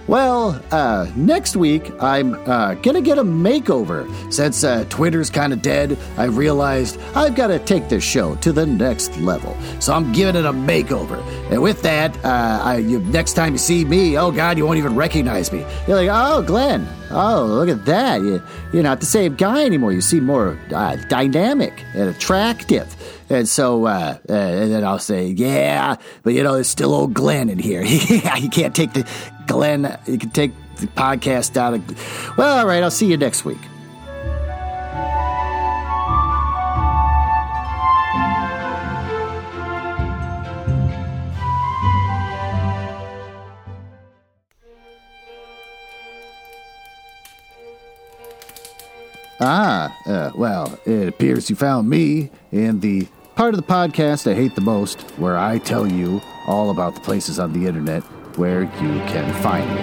Well, uh, next week I'm uh, gonna get a makeover. Since uh, Twitter's kind of dead, I realized I've got to take this show to the next level. So I'm giving it a makeover. And with that, uh, I, you, next time you see me, oh God, you won't even recognize me. You're like, oh, Glenn. Oh, look at that. You, you're not the same guy anymore. You seem more uh, dynamic and attractive. And so, uh, uh, and then I'll say, yeah, but you know, there's still old Glenn in here. <laughs> you can't take the Glenn, you can take the podcast down. Of, well, all right, I'll see you next week. Ah, uh, well, it appears you found me in the part of the podcast I hate the most, where I tell you all about the places on the internet where you can find me.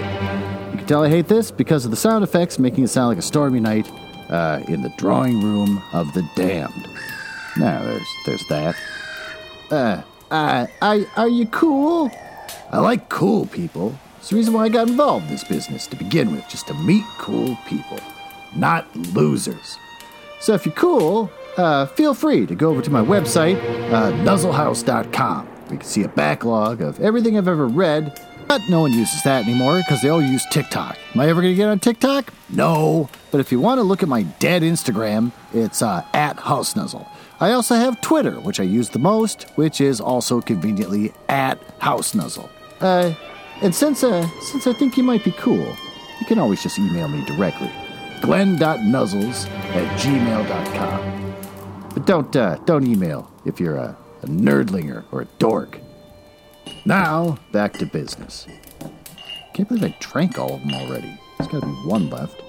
You can tell I hate this because of the sound effects making it sound like a stormy night uh, in the drawing room of the damned. Now, there's there's that. Uh, uh, I, are you cool? I like cool people. It's the reason why I got involved in this business to begin with, just to meet cool people, not losers. So if you're cool, uh, feel free to go over to my website, uh, nuzzlehouse.com. You can see a backlog of everything I've ever read, but no one uses that anymore because they all use TikTok. Am I ever going to get on TikTok? No. But if you want to look at my dead Instagram, it's uh, at HouseNuzzle. I also have Twitter, which I use the most, which is also conveniently at HouseNuzzle. Uh, and since, uh, since I think you might be cool, you can always just email me directly. Glenn.nuzzles at gmail.com. But don't, uh, don't email if you're a, a nerdlinger or a dork. Now, back to business. Can't believe I drank all of them already. There's gotta be one left.